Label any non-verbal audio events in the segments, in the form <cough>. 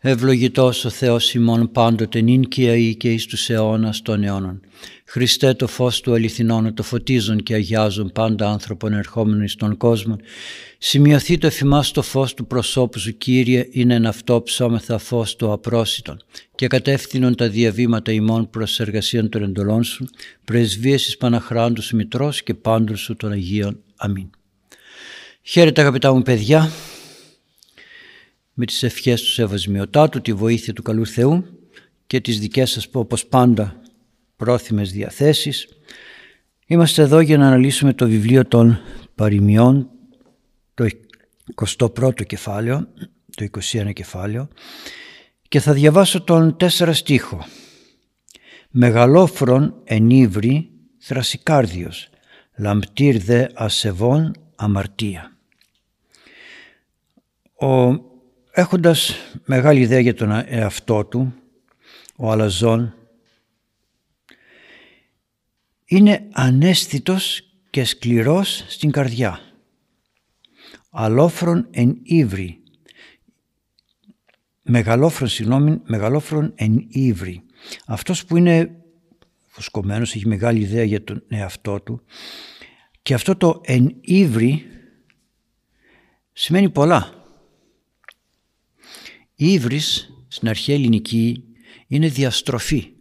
Ευλογητός ο Θεός ημών πάντοτε νυν και αεί και εις τους αιώνας των αιώνων. Χριστέ το φως του αληθινών, το φωτίζουν και αγιάζουν πάντα άνθρωπον ερχόμενων εις τον κόσμο. Σημειωθεί το εφημάς το φως του προσώπου σου Κύριε, είναι εν αυτό ψώμεθα φως του απρόσιτον και κατεύθυνον τα διαβήματα ημών προς εργασίαν των εντολών σου, πρεσβείες εις Παναχράντου σου Μητρός και πάντων σου των Αγίων. Αμήν. Χαίρετε αγαπητά μου παιδιά, με τις ευχές του Σεβασμιωτάτου, τη βοήθεια του καλού Θεού και τις δικές σας όπως πάντα πρόθυμες διαθέσεις. Είμαστε εδώ για να αναλύσουμε το βιβλίο των παροιμιών, το 21ο κεφάλαιο, το 21 κεφάλαιο και θα διαβάσω τον τέσσερα στίχο. «Μεγαλόφρον ενίβρι θρασικάρδιος, λαμπτήρ δε ασεβών αμαρτία». Ο Έχοντας μεγάλη ιδέα για τον εαυτό του, ο Αλαζόν είναι ανέστητος και σκληρός στην καρδιά. Αλόφρον εν ύβρι. Μεγαλόφρον, συγγνώμη, μεγαλόφρον εν ύβρι. Αυτός που είναι φουσκωμένος, έχει μεγάλη ιδέα για τον εαυτό του και αυτό το εν ύβρι σημαίνει πολλά. Η ύβρις στην αρχαία ελληνική είναι διαστροφή.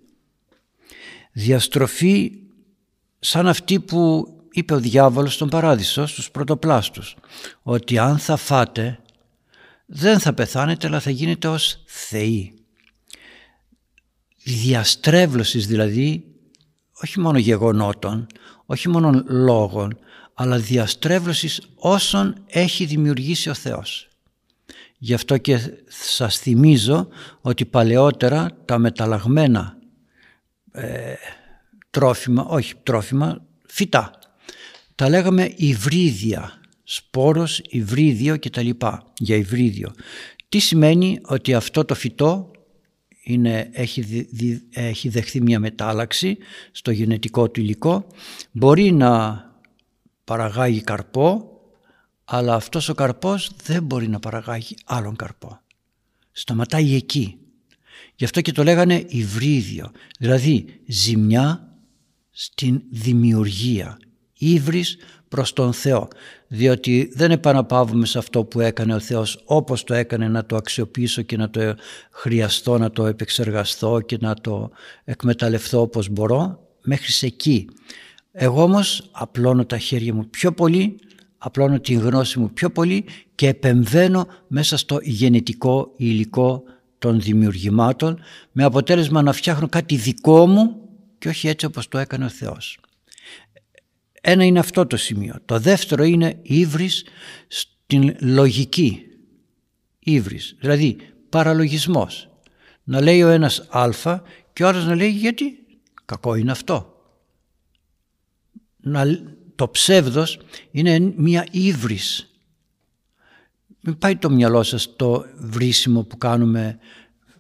Διαστροφή σαν αυτή που είπε ο διάβολος στον παράδεισο στους πρωτοπλάστους ότι αν θα φάτε δεν θα πεθάνετε αλλά θα γίνετε ως θεοί. Διαστρέβλωσης δηλαδή όχι μόνο γεγονότων, όχι μόνο λόγων αλλά διαστρέβλωσης όσων έχει δημιουργήσει ο Θεός. Γι' αυτό και σας θυμίζω ότι παλαιότερα τα μεταλλαγμένα ε, τρόφιμα, όχι τρόφιμα, φυτά, τα λέγαμε υβρίδια, σπόρος, υβρίδιο κτλ. Για υβρίδιο. Τι σημαίνει ότι αυτό το φυτό είναι, έχει, έχει δεχθεί μια μετάλλαξη στο γενετικό του υλικό, μπορεί να παραγάγει καρπό αλλά αυτός ο καρπός δεν μπορεί να παραγάγει άλλον καρπό. Σταματάει εκεί. Γι' αυτό και το λέγανε υβρίδιο, δηλαδή ζημιά στην δημιουργία, ύβρις προς τον Θεό, διότι δεν επαναπαύουμε σε αυτό που έκανε ο Θεός όπως το έκανε να το αξιοποιήσω και να το χρειαστώ, να το επεξεργαστώ και να το εκμεταλλευτώ όπως μπορώ, μέχρι εκεί. Εγώ όμως απλώνω τα χέρια μου πιο πολύ απλώνω την γνώση μου πιο πολύ και επεμβαίνω μέσα στο γενετικό υλικό των δημιουργημάτων με αποτέλεσμα να φτιάχνω κάτι δικό μου και όχι έτσι όπως το έκανε ο Θεός. Ένα είναι αυτό το σημείο. Το δεύτερο είναι ύβρις στην λογική. Ύβρις, δηλαδή παραλογισμός. Να λέει ο ένας α και ο άλλος να λέει γιατί κακό είναι αυτό. Να το ψεύδος είναι μια ύβρις. Μην πάει το μυαλό σας το βρίσιμο που κάνουμε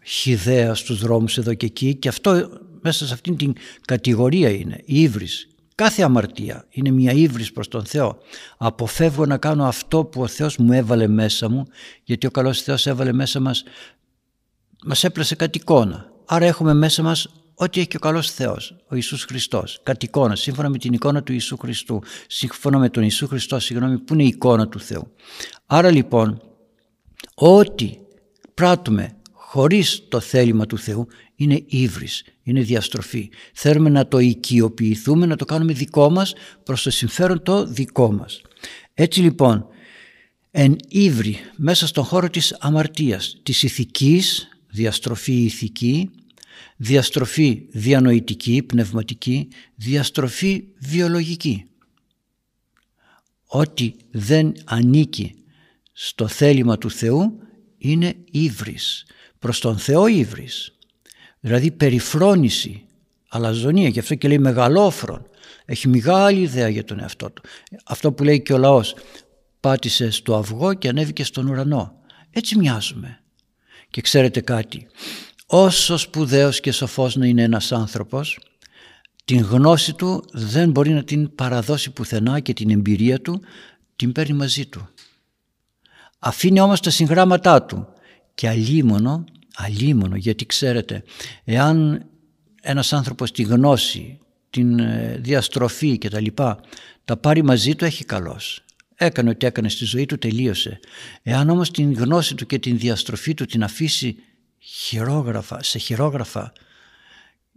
χιδέα στους δρόμους εδώ και εκεί και αυτό μέσα σε αυτήν την κατηγορία είναι η ύβρις. Κάθε αμαρτία είναι μια ύβρις προς τον Θεό. Αποφεύγω να κάνω αυτό που ο Θεός μου έβαλε μέσα μου γιατί ο καλός Θεός έβαλε μέσα μας μας έπλασε κάτι εικόνα. Άρα έχουμε μέσα μας ό,τι έχει και ο καλός Θεός, ο Ιησούς Χριστός, κατ' εικόνα, σύμφωνα με την εικόνα του Ιησού Χριστού, σύμφωνα με τον Ιησού Χριστό, συγγνώμη, που είναι η εικόνα του Θεού. Άρα λοιπόν, ό,τι πράττουμε χωρίς το θέλημα του Θεού είναι ύβρις, είναι διαστροφή. Θέλουμε να το οικειοποιηθούμε, να το κάνουμε δικό μας προς το συμφέρον το δικό μας. Έτσι λοιπόν, εν ύβρι μέσα στον χώρο της αμαρτίας, της ηθικής, διαστροφή ηθική, διαστροφή διανοητική, πνευματική, διαστροφή βιολογική. Ό,τι δεν ανήκει στο θέλημα του Θεού είναι ύβρις, προς τον Θεό ύβρις. Δηλαδή περιφρόνηση, αλαζονία, γι' αυτό και λέει μεγαλόφρον. Έχει μεγάλη ιδέα για τον εαυτό του. Αυτό που λέει και ο λαός, πάτησε στο αυγό και ανέβηκε στον ουρανό. Έτσι μοιάζουμε. Και ξέρετε κάτι, όσο σπουδαίος και σοφός να είναι ένας άνθρωπος την γνώση του δεν μπορεί να την παραδώσει πουθενά και την εμπειρία του την παίρνει μαζί του. Αφήνει όμως τα συγγράμματά του και αλίμονο αλίμονο γιατί ξέρετε εάν ένας άνθρωπος τη γνώση, την ε, διαστροφή και τα λοιπά τα πάρει μαζί του έχει καλός. Έκανε ό,τι έκανε στη ζωή του, τελείωσε. Εάν όμως την γνώση του και την διαστροφή του την αφήσει χειρόγραφα, σε χειρόγραφα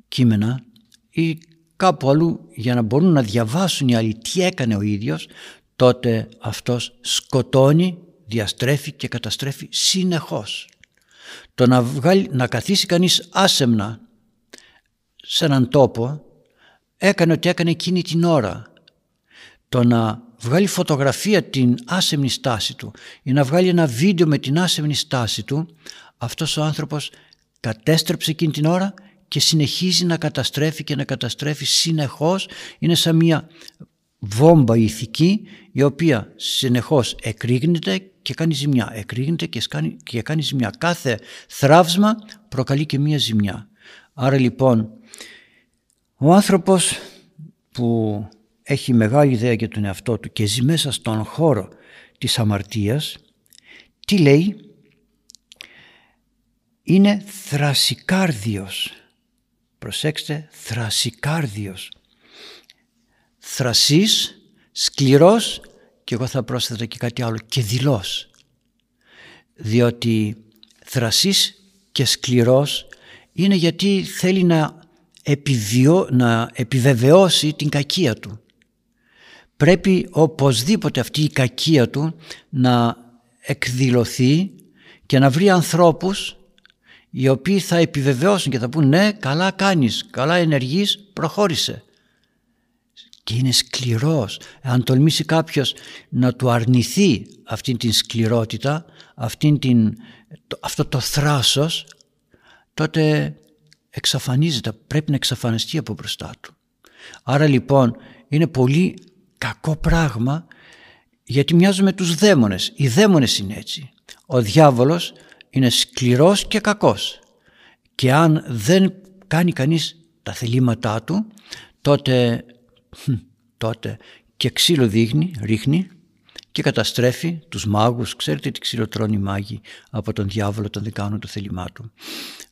κείμενα ή κάπου αλλού για να μπορούν να διαβάσουν οι άλλοι τι έκανε ο ίδιος, τότε αυτός σκοτώνει, διαστρέφει και καταστρέφει συνεχώς. Το να, βγάλει, να καθίσει κανείς άσεμνα σε έναν τόπο έκανε ό,τι έκανε εκείνη την ώρα. Το να βγάλει φωτογραφία την άσεμνη στάση του ή να βγάλει ένα βίντεο με την άσεμνη στάση του αυτός ο άνθρωπος κατέστρεψε εκείνη την ώρα και συνεχίζει να καταστρέφει και να καταστρέφει συνεχώς. Είναι σαν μια βόμβα ηθική η οποία συνεχώς εκρήγνεται και κάνει ζημιά. Εκρήγνεται και κάνει, και κάνει ζημιά. Κάθε θράψμα προκαλεί και μια ζημιά. Άρα λοιπόν ο άνθρωπος που έχει μεγάλη ιδέα για τον εαυτό του και ζει μέσα στον χώρο της αμαρτίας τι λέει; Είναι θρασικάρδιος. Προσέξτε θρασικάρδιος. Θρασής σκληρός και εγώ θα πρόσθετα και κάτι άλλο και δηλός διότι θρασής και σκληρός είναι γιατί θέλει να, επιβιώ, να επιβεβαιώσει την κακία του. Πρέπει οπωσδήποτε αυτή η κακία του να εκδηλωθεί και να βρει ανθρώπους οι οποίοι θα επιβεβαιώσουν και θα πούν ναι καλά κάνεις, καλά ενεργείς, προχώρησε. Και είναι σκληρός. Αν τολμήσει κάποιος να του αρνηθεί αυτή την σκληρότητα, αυτήν την, αυτό το θράσος, τότε εξαφανίζεται, πρέπει να εξαφανιστεί από μπροστά του. Άρα λοιπόν είναι πολύ κακό πράγμα γιατί μοιάζουμε τους δαίμονες. Οι δαίμονες είναι έτσι. Ο διάβολος είναι σκληρός και κακός και αν δεν κάνει κανείς τα θελήματά του τότε, τότε και ξύλο δείχνει, ρίχνει και καταστρέφει τους μάγους. Ξέρετε τι ξύλο τρώνε οι μάγοι από τον διάβολο όταν δεν κάνουν το θέλημά του.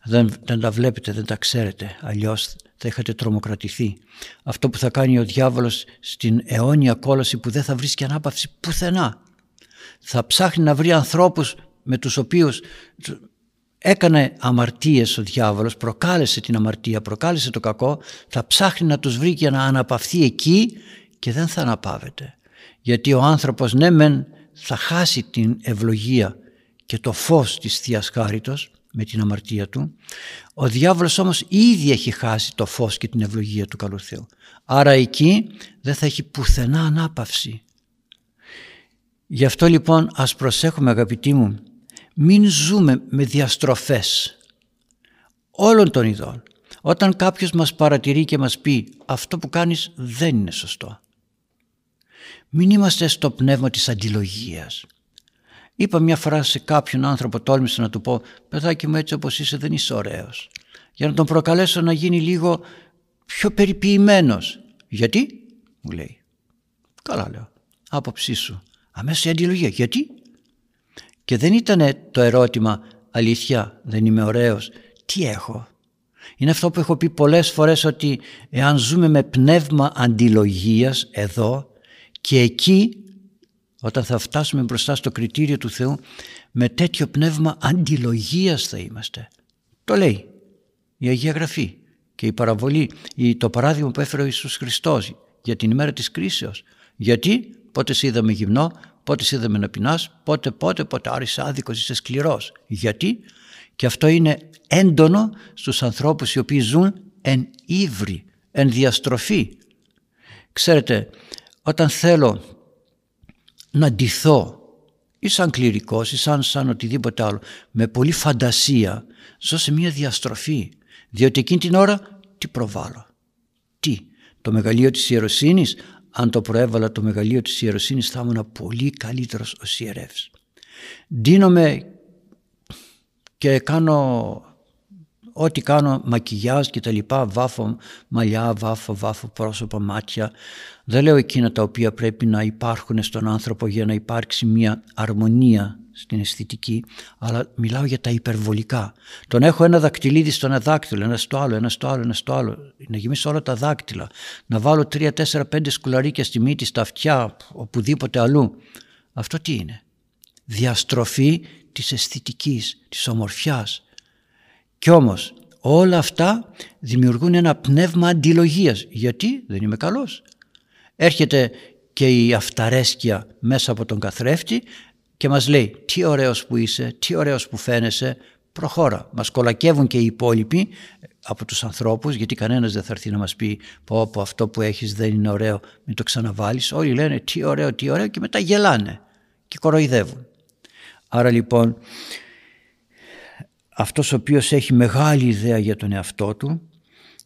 Δεν, δεν τα βλέπετε, δεν τα ξέρετε, αλλιώς θα είχατε τρομοκρατηθεί. Αυτό που θα κάνει ο διάβολος στην αιώνια κόλαση που δεν θα βρίσκει ανάπαυση πουθενά. Θα ψάχνει να βρει ανθρώπους με τους οποίους έκανε αμαρτίες ο διάβολος, προκάλεσε την αμαρτία, προκάλεσε το κακό, θα ψάχνει να τους βρει και να αναπαυθεί εκεί και δεν θα αναπαύεται. Γιατί ο άνθρωπος ναι μεν θα χάσει την ευλογία και το φως της Θείας Χάριτος με την αμαρτία του. Ο διάβολος όμως ήδη έχει χάσει το φως και την ευλογία του καλού Θεού. Άρα εκεί δεν θα έχει πουθενά ανάπαυση. Γι' αυτό λοιπόν ας προσέχουμε αγαπητοί μου μην ζούμε με διαστροφές όλων των ειδών. Όταν κάποιος μας παρατηρεί και μας πει αυτό που κάνεις δεν είναι σωστό. Μην είμαστε στο πνεύμα της αντιλογίας. Είπα μια φορά σε κάποιον άνθρωπο, τόλμησα να του πω «Παιδάκι μου έτσι όπως είσαι δεν είσαι ωραίος». Για να τον προκαλέσω να γίνει λίγο πιο περιποιημένος. «Γιατί» μου λέει. «Καλά λέω, άποψή σου». Αμέσως η αντιλογία. «Γιατί» Και δεν ήταν το ερώτημα αλήθεια δεν είμαι ωραίος, τι έχω; Είναι αυτό που έχω πει πολλές φορές ότι εάν ζούμε με πνεύμα αντιλογίας εδώ και εκεί όταν θα φτάσουμε μπροστά στο κριτήριο του Θεού με τέτοιο πνεύμα αντιλογίας θα είμαστε. Το λέει η Αγία Γραφή και η παραβολή, το παράδειγμα που έφερε ο Ιησούς Χριστός για την ημέρα της κρίσεως. Γιατί; Πότε σε είδαμε γυμνό, πότε σε είδαμε να πεινάς, πότε, πότε, πότε άρεσε άδικος, είσαι σκληρός. Γιατί; Και αυτό είναι έντονο στους ανθρώπους οι οποίοι ζουν εν ύβρι, εν διαστροφή. Ξέρετε, όταν θέλω να ντυθώ ή σαν κληρικός ή σαν, σαν οτιδήποτε άλλο με πολύ φαντασία ζω σε μια διαστροφή διότι εκείνη την ώρα τι προβάλλω; Τι; Το μεγαλείο της ιεροσύνης; Αν το προέβαλα το μεγαλείο της ιεροσύνης θα ήμουν πολύ καλύτερος ως ιερεύς. Ντύνομαι και κάνω ό,τι κάνω μακιγιάζ και τα λοιπά, βάφω μαλλιά, βάφω, βάφω πρόσωπα, μάτια. Δεν λέω εκείνα τα οποία πρέπει να υπάρχουν στον άνθρωπο για να υπάρξει μια αρμονία στην αισθητική, αλλά μιλάω για τα υπερβολικά. Τον έχω ένα δακτυλίδι στο ένα δάκτυλο, ένα στο άλλο, ένα στο άλλο, ένα στο άλλο. Να γεμίσω όλα τα δάκτυλα. Να βάλω τρία, τέσσερα, πέντε σκουλαρίκια στη μύτη, στα αυτιά, οπουδήποτε αλλού. Αυτό τι είναι; Διαστροφή της αισθητικής, της ομορφιάς. Κι όμως όλα αυτά δημιουργούν ένα πνεύμα αντιλογίας. Γιατί; Δεν είμαι καλός. Έρχεται και η αυταρέσκεια μέσα από τον καθρέφτη και μας λέει τι ωραίος που είσαι, τι ωραίος που φαίνεσαι, προχώρα. Μας κολακεύουν και οι υπόλοιποι από τους ανθρώπους γιατί κανένας δεν θα έρθει να μας πει πω, πω αυτό που έχεις δεν είναι ωραίο, μην το ξαναβάλεις. Όλοι λένε τι ωραίο, τι ωραίο και μετά γελάνε και κοροϊδεύουν. Άρα λοιπόν αυτός ο οποίος έχει μεγάλη ιδέα για τον εαυτό του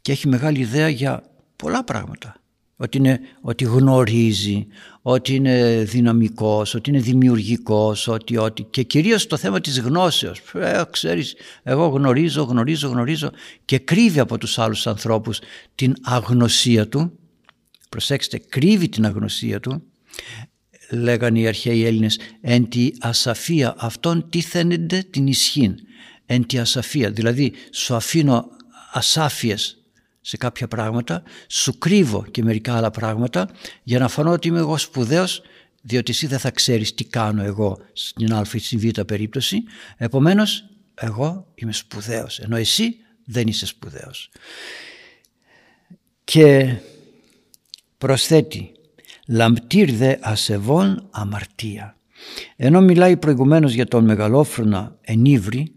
και έχει μεγάλη ιδέα για πολλά πράγματα ότι, είναι, ότι γνωρίζει, ότι είναι δυναμικός, ότι είναι δημιουργικός, ότι, ότι... και κυρίως το θέμα της γνώσεως. Ε, ξέρεις, εγώ γνωρίζω, γνωρίζω, γνωρίζω και κρύβει από τους άλλους ανθρώπους την αγνωσία του. Προσέξτε, κρύβει την αγνωσία του. Λέγανε οι αρχαίοι Έλληνες, εν τη ασαφία αυτών τίθενεται την ισχύν. Εν τη ασαφία, δηλαδή σου αφήνω ασάφειες σε κάποια πράγματα, σου κρύβω και μερικά άλλα πράγματα για να φανώ ότι είμαι εγώ σπουδαίος διότι εσύ δεν θα ξέρεις τι κάνω εγώ στην α ή στην β περίπτωση. Επομένως εγώ είμαι σπουδαίος ενώ εσύ δεν είσαι σπουδαίος. Και προσθέτει λαμπτήρ δε ασεβών αμαρτία ενώ μιλάει προηγουμένως για τον μεγαλόφρονα ενίβρη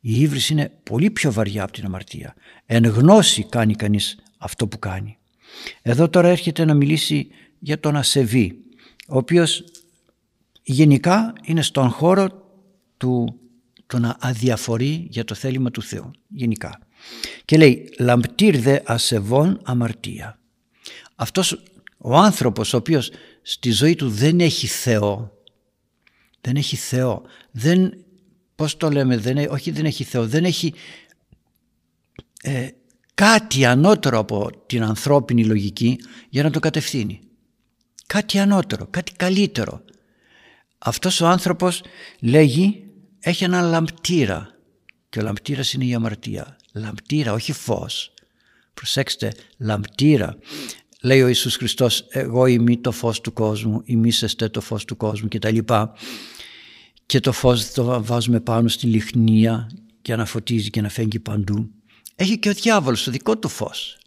η ύβριση είναι πολύ πιο βαριά από την αμαρτία. Εν γνώση κάνει κανείς αυτό που κάνει. Εδώ τώρα έρχεται να μιλήσει για τον ασεβή, ο οποίος γενικά είναι στον χώρο του το να αδιαφορεί για το θέλημα του Θεού, γενικά. Και λέει «Λαμπτήρ δε ασεβών αμαρτία». Αυτός ο άνθρωπος ο οποίος στη ζωή του δεν έχει Θεό, δεν έχει Θεό, δεν πώς το λέμε, δεν, όχι δεν έχει Θεό, δεν έχει ε, κάτι ανώτερο από την ανθρώπινη λογική για να το κατευθύνει. Κάτι ανώτερο, κάτι καλύτερο. Αυτός ο άνθρωπος λέγει έχει ένα λαμπτήρα και ο λαμπτήρας είναι η αμαρτία. Λαμπτήρα, όχι φως. Προσέξτε, λαμπτήρα. Λέει ο Ιησούς Χριστός, εγώ είμαι το φως του κόσμου, ημίσεστε το φως του κόσμου κτλ και το φως το βάζουμε πάνω στη λιχνία και να φωτίζει και να φέγγει παντού. Έχει και ο διάβολος το δικό του φως.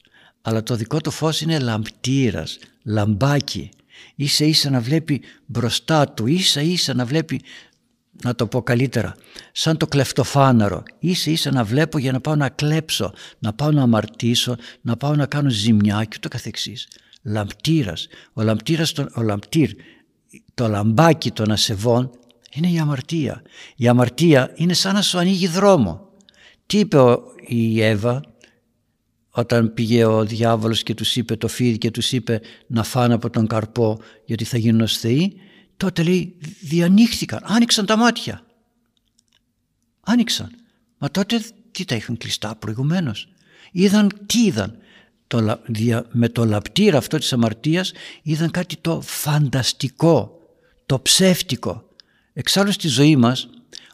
Αλλά το δικό του φως είναι λαμπτήρας, λαμπάκι. Ίσα ίσα να βλέπει μπροστά του, ίσα ίσα να βλέπει, να το πω καλύτερα, σαν το κλεφτοφάναρο. Ίσα ίσα να βλέπω για να πάω να κλέψω, να πάω να αμαρτήσω, να πάω να κάνω ζημιά και το καθεξής. Λαμπτήρας, ο λαμπτήρας, ο λαμπτήρ, το λαμπάκι των ασεβών είναι η αμαρτία. Η αμαρτία είναι σαν να σου ανοίγει δρόμο. Τι είπε η Εύα όταν πήγε ο διάβολος και τους είπε το φίδι και τους είπε να φάνε από τον καρπό γιατί θα γίνουν ως θεοί; Τότε λέει διανοίχθηκαν, άνοιξαν τα μάτια. Άνοιξαν. Μα τότε τι τα είχαν κλειστά προηγουμένως; Είδαν, τι είδαν; Το, με το λαπτήρα αυτό της αμαρτίας είδαν κάτι το φανταστικό, το ψεύτικο, Εξάλλου στη ζωή μας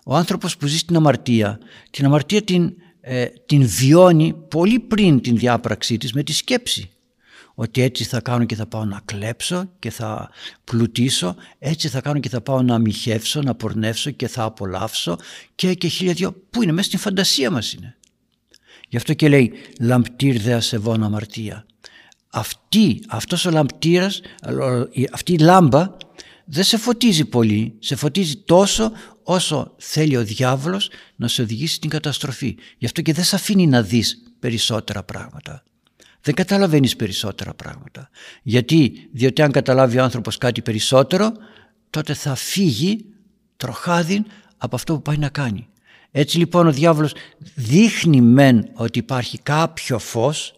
ο άνθρωπος που ζει στην αμαρτία την αμαρτία την, ε, την βιώνει πολύ πριν την διάπραξή της με τη σκέψη ότι έτσι θα κάνω και θα πάω να κλέψω και θα πλουτίσω, έτσι θα κάνω και θα πάω να μοιχεύσω, να πορνεύσω και θα απολαύσω και, και χίλια δυο. Πού είναι, μέσα στην φαντασία μας είναι. Γι' αυτό και λέει λαμπτήρ δε ασεβών αμαρτία. Αυτή, αυτός ο λαμπτήρας, αυτή η λάμπα δεν σε φωτίζει πολύ, σε φωτίζει τόσο όσο θέλει ο διάβολος να σε οδηγήσει στην καταστροφή. Γι' αυτό και δεν σε αφήνει να δεις περισσότερα πράγματα. Δεν καταλαβαίνεις περισσότερα πράγματα. Γιατί, διότι αν καταλάβει ο άνθρωπος κάτι περισσότερο, τότε θα φύγει τροχάδιν από αυτό που πάει να κάνει. Έτσι λοιπόν ο διάβολος δείχνει μεν ότι υπάρχει κάποιο φως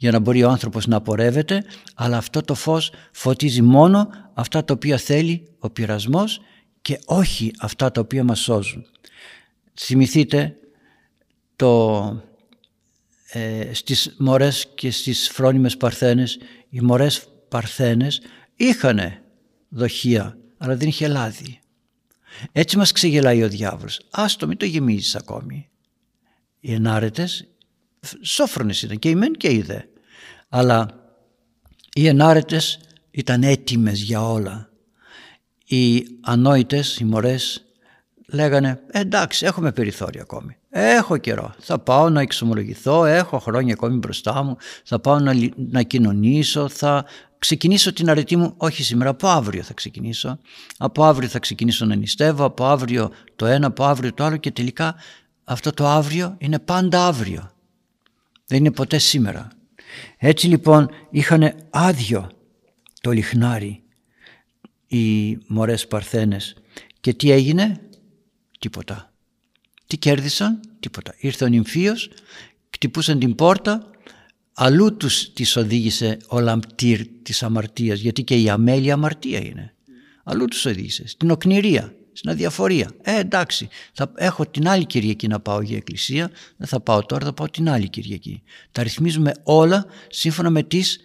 για να μπορεί ο άνθρωπος να απορρεύεται αλλά αυτό το φως φωτίζει μόνο αυτά τα οποία θέλει ο πειρασμός και όχι αυτά τα οποία μας σώζουν. Θυμηθείτε το, ε, στις μορές και στις φρόνιμες παρθένες οι μορές παρθένες είχαν δοχεία αλλά δεν είχε λάδι. Έτσι μας ξεγελάει ο διάβολος. Άστο μην το γεμίζεις ακόμη. Οι ενάρετες σόφρονες ήταν και οι μεν και οι δε. Αλλά οι ενάρετες ήταν έτοιμες για όλα. Οι ανόητες, οι μωρές λέγανε εντάξει έχουμε περιθώριο ακόμη. Έχω καιρό, θα πάω να εξομολογηθώ, έχω χρόνια ακόμη μπροστά μου, θα πάω να, να κοινωνήσω, θα ξεκινήσω την αρετή μου, όχι σήμερα, από αύριο θα ξεκινήσω. Από αύριο θα ξεκινήσω να νηστεύω, από αύριο το ένα, από αύριο το άλλο και τελικά αυτό το αύριο είναι πάντα αύριο. Δεν είναι ποτέ σήμερα. Έτσι λοιπόν είχαν άδειο το λιχνάρι οι μωρές παρθένες και τι έγινε, τίποτα. Τι κέρδισαν, τίποτα. Ήρθε ο νυμφίος, κτυπούσαν την πόρτα, αλλού τους τις οδήγησε ο λαμπτήρ της αμαρτίας, γιατί και η αμέλεια αμαρτία είναι. Αλλού τους οδήγησε, στην οκνηρία, στην αδιαφορία. Ε, εντάξει, θα έχω την άλλη Κυριακή να πάω για εκκλησία, δεν θα πάω τώρα, θα πάω την άλλη Κυριακή. Τα ρυθμίζουμε όλα σύμφωνα με τις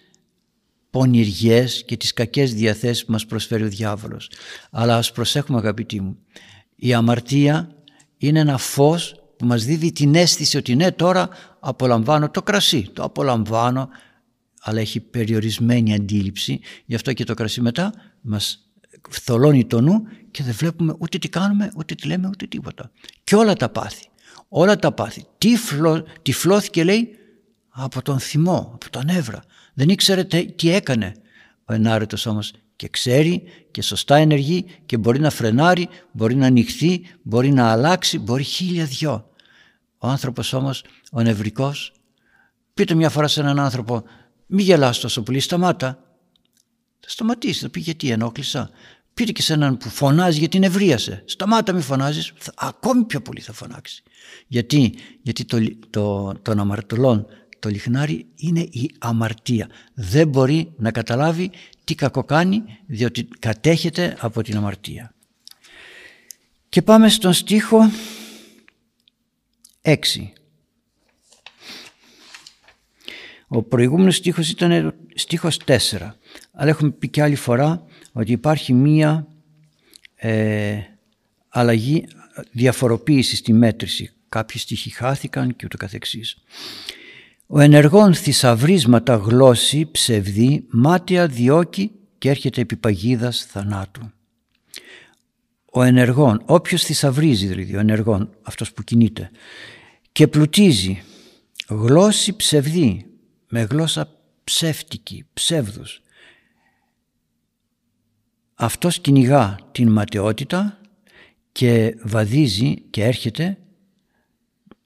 πονηριές και τις κακές διαθέσεις που μας προσφέρει ο διάβολος. Αλλά ας προσέχουμε αγαπητοί μου, η αμαρτία είναι ένα φως που μας δίδει την αίσθηση ότι ναι τώρα απολαμβάνω το κρασί, το απολαμβάνω αλλά έχει περιορισμένη αντίληψη γι' αυτό και το κρασί μετά μας θολώνει το νου και δεν βλέπουμε ούτε τι κάνουμε ούτε τι λέμε ούτε τίποτα και όλα τα πάθη όλα τα πάθη τυφλώθηκε λέει από τον θυμό, από τα νεύρα δεν ήξερε τι έκανε ο ενάρετος όμως και ξέρει και σωστά ενεργεί και μπορεί να φρενάρει, μπορεί να ανοιχθεί, μπορεί να αλλάξει, μπορεί χίλια δυο. Ο άνθρωπος όμως, ο νευρικός, πείτε μια φορά σε έναν άνθρωπο μη γελάς τόσο πολύ, σταμάτα. Θα σταματήσει, θα πει γιατί ενόχλησα. Πείτε και σε έναν που φωνάζει γιατί νευρίασε. Σταμάτα μη φωνάζεις, ακόμη πιο πολύ θα φωνάξει. Γιατί, γιατί το, το, των αμαρτωλών το λιχνάρι είναι η αμαρτία. Δεν μπορεί να καταλάβει τι κακό κάνει διότι κατέχεται από την αμαρτία. Και πάμε στον στίχο 6. Ο προηγούμενος στίχος ήταν στίχος 4. Αλλά έχουμε πει και άλλη φορά ότι υπάρχει μία ε, αλλαγή, διαφοροποίηση στη μέτρηση. Κάποιοι στίχοι χάθηκαν και ούτω καθεξής. Ο ενεργόν θησαυρίσματα γλώσση ψευδή μάτια διώκει και έρχεται επί παγίδας θανάτου. Ο ενεργόν, όποιος θησαυρίζει δηλαδή, ο ενεργόν, αυτός που κινείται και πλουτίζει γλώσση ψευδή, με γλώσσα ψεύτικη, ψεύδους. Αυτός κυνηγά την ματαιότητα και βαδίζει και έρχεται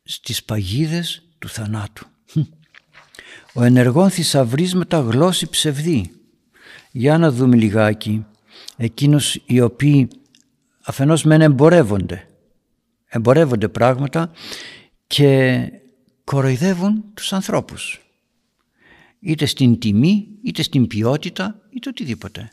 στις παγίδες του θανάτου. Ο ενεργόν θησαυρίσματα γλώσση ψευδή. Για να δούμε λιγάκι εκείνους οι οποίοι αφενός μεν εμπορεύονται. Εμπορεύονται πράγματα και κοροϊδεύουν τους ανθρώπους. Είτε στην τιμή, είτε στην ποιότητα, είτε οτιδήποτε.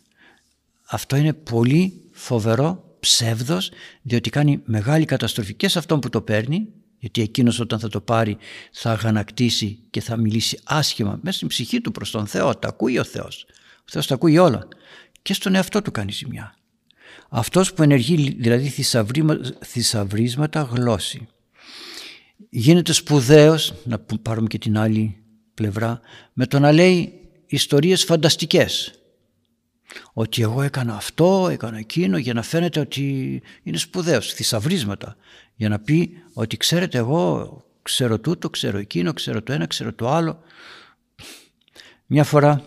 Αυτό είναι πολύ φοβερό ψεύδος διότι κάνει μεγάλη καταστροφή και σε αυτόν που το παίρνει γιατί εκείνος όταν θα το πάρει θα αγανακτήσει και θα μιλήσει άσχημα μέσα στην ψυχή του προς τον Θεό. Τα ακούει ο Θεός. Ο Θεός τα ακούει όλα. Και στον εαυτό του κάνει ζημιά. Αυτός που ενεργεί δηλαδή θησαυρίσματα γλώσση. Γίνεται σπουδαίος, να πάρουμε και την άλλη πλευρά, με το να λέει ιστορίες φανταστικές. Ότι εγώ έκανα αυτό, έκανα εκείνο για να φαίνεται ότι είναι σπουδαίος, θησαυρίσματα. Για να πει ότι ξέρετε εγώ ξέρω τούτο, ξέρω εκείνο, ξέρω το ένα, ξέρω το άλλο. Μια φορά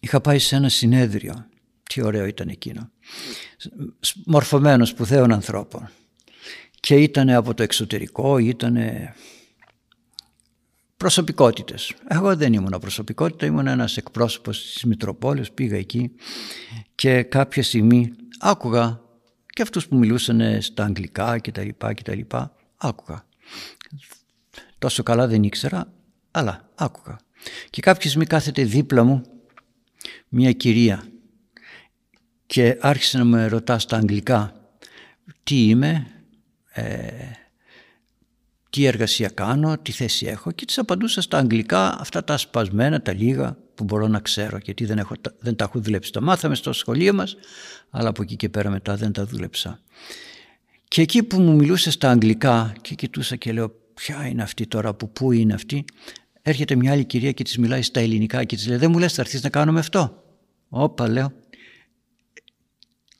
είχα πάει σε ένα συνέδριο, τι ωραίο ήταν εκείνο, μορφωμένος σπουδαίων ανθρώπων. Και ήταν από το εξωτερικό, ήταν προσωπικότητες. Εγώ δεν ήμουν προσωπικότητα, ήμουν ένας εκπρόσωπος της Μητροπόλης, πήγα εκεί και κάποια στιγμή άκουγα και αυτούς που μιλούσαν στα αγγλικά και τα λοιπά και τα λοιπά άκουγα. Τόσο καλά δεν ήξερα αλλά άκουγα. Και κάποια στιγμή κάθεται δίπλα μου μια κυρία και άρχισε να με ρωτά στα αγγλικά τι είμαι, ε, τι εργασία κάνω, τι θέση έχω και τις απαντούσα στα αγγλικά αυτά τα σπασμένα, τα λίγα που μπορώ να ξέρω γιατί δεν, έχω, δεν τα έχω δουλέψει. Τα μάθαμε στο σχολείο μας αλλά από εκεί και πέρα μετά δεν τα δούλεψα. Και εκεί που μου μιλούσε στα αγγλικά και κοιτούσα και λέω ποια είναι αυτή τώρα, που πού είναι αυτή, έρχεται μια άλλη κυρία και της μιλάει στα ελληνικά και της λέει δεν μου λες θα έρθεις να κάνουμε αυτό. Όπα λέω,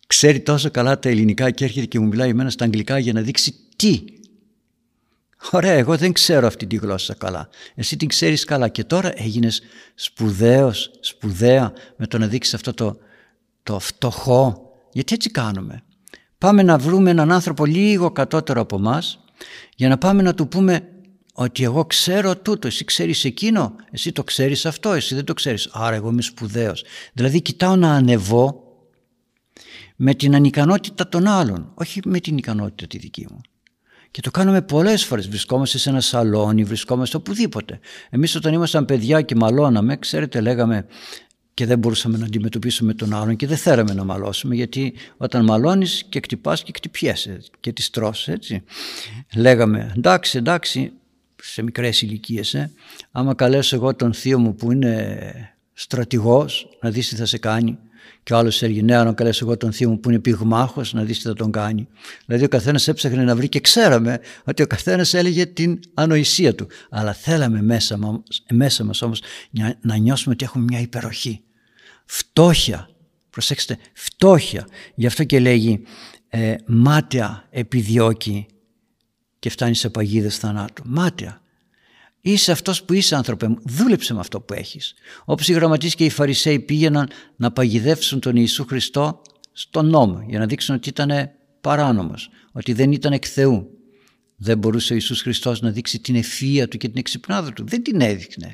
ξέρει τόσο καλά τα ελληνικά και έρχεται και μου μιλάει εμένα στα αγγλικά για να δείξει τι. Ωραία, εγώ δεν ξέρω αυτή τη γλώσσα καλά. Εσύ την ξέρεις καλά και τώρα έγινες σπουδαίος, σπουδαία με το να δείξεις αυτό το, το φτωχό. Γιατί έτσι κάνουμε. Πάμε να βρούμε έναν άνθρωπο λίγο κατώτερο από μας για να πάμε να του πούμε ότι εγώ ξέρω τούτο, εσύ ξέρεις εκείνο, εσύ το ξέρεις αυτό, εσύ δεν το ξέρεις, άρα εγώ είμαι σπουδαίος. Δηλαδή κοιτάω να ανεβώ με την ανικανότητα των άλλων, όχι με την ικανότητα τη δική μου. Και το κάνουμε πολλές φορές. Βρισκόμαστε σε ένα σαλόνι, βρισκόμαστε οπουδήποτε. Εμείς όταν ήμασταν παιδιά και μαλώναμε, ξέρετε λέγαμε και δεν μπορούσαμε να αντιμετωπίσουμε τον άλλον και δεν θέλαμε να μαλώσουμε γιατί όταν μαλώνεις και κτυπάς και κτυπιέσαι και τις τρως έτσι. Λέγαμε εντάξει εντάξει σε μικρές ηλικίες. Ε, άμα καλέσω εγώ τον θείο μου που είναι στρατηγός να δεις τι θα σε κάνει και ο άλλος έλεγε ναι, αν καλέσω εγώ τον θείο μου που είναι πυγμάχος, να δεις τι θα τον κάνει. Δηλαδή ο καθένας έψαχνε να βρει και ξέραμε ότι ο καθένας έλεγε την ανοησία του. Αλλά θέλαμε μέσα, μέσα μας όμως να νιώσουμε ότι έχουμε μια υπεροχή. Φτώχεια. Προσέξτε, φτώχεια. Γι' αυτό και λέγει ε, μάταια επιδιώκει και φτάνει σε παγίδες θανάτου. Μάταια. Είσαι αυτός που είσαι άνθρωπε μου. Δούλεψε με αυτό που έχεις. Όπως οι γραμματείς και οι φαρισαίοι πήγαιναν να παγιδεύσουν τον Ιησού Χριστό στον νόμο για να δείξουν ότι ήταν παράνομος, ότι δεν ήταν εκ Θεού. Δεν μπορούσε ο Ιησούς Χριστός να δείξει την ευφυΐα του και την εξυπνάδα του. Δεν την έδειχνε.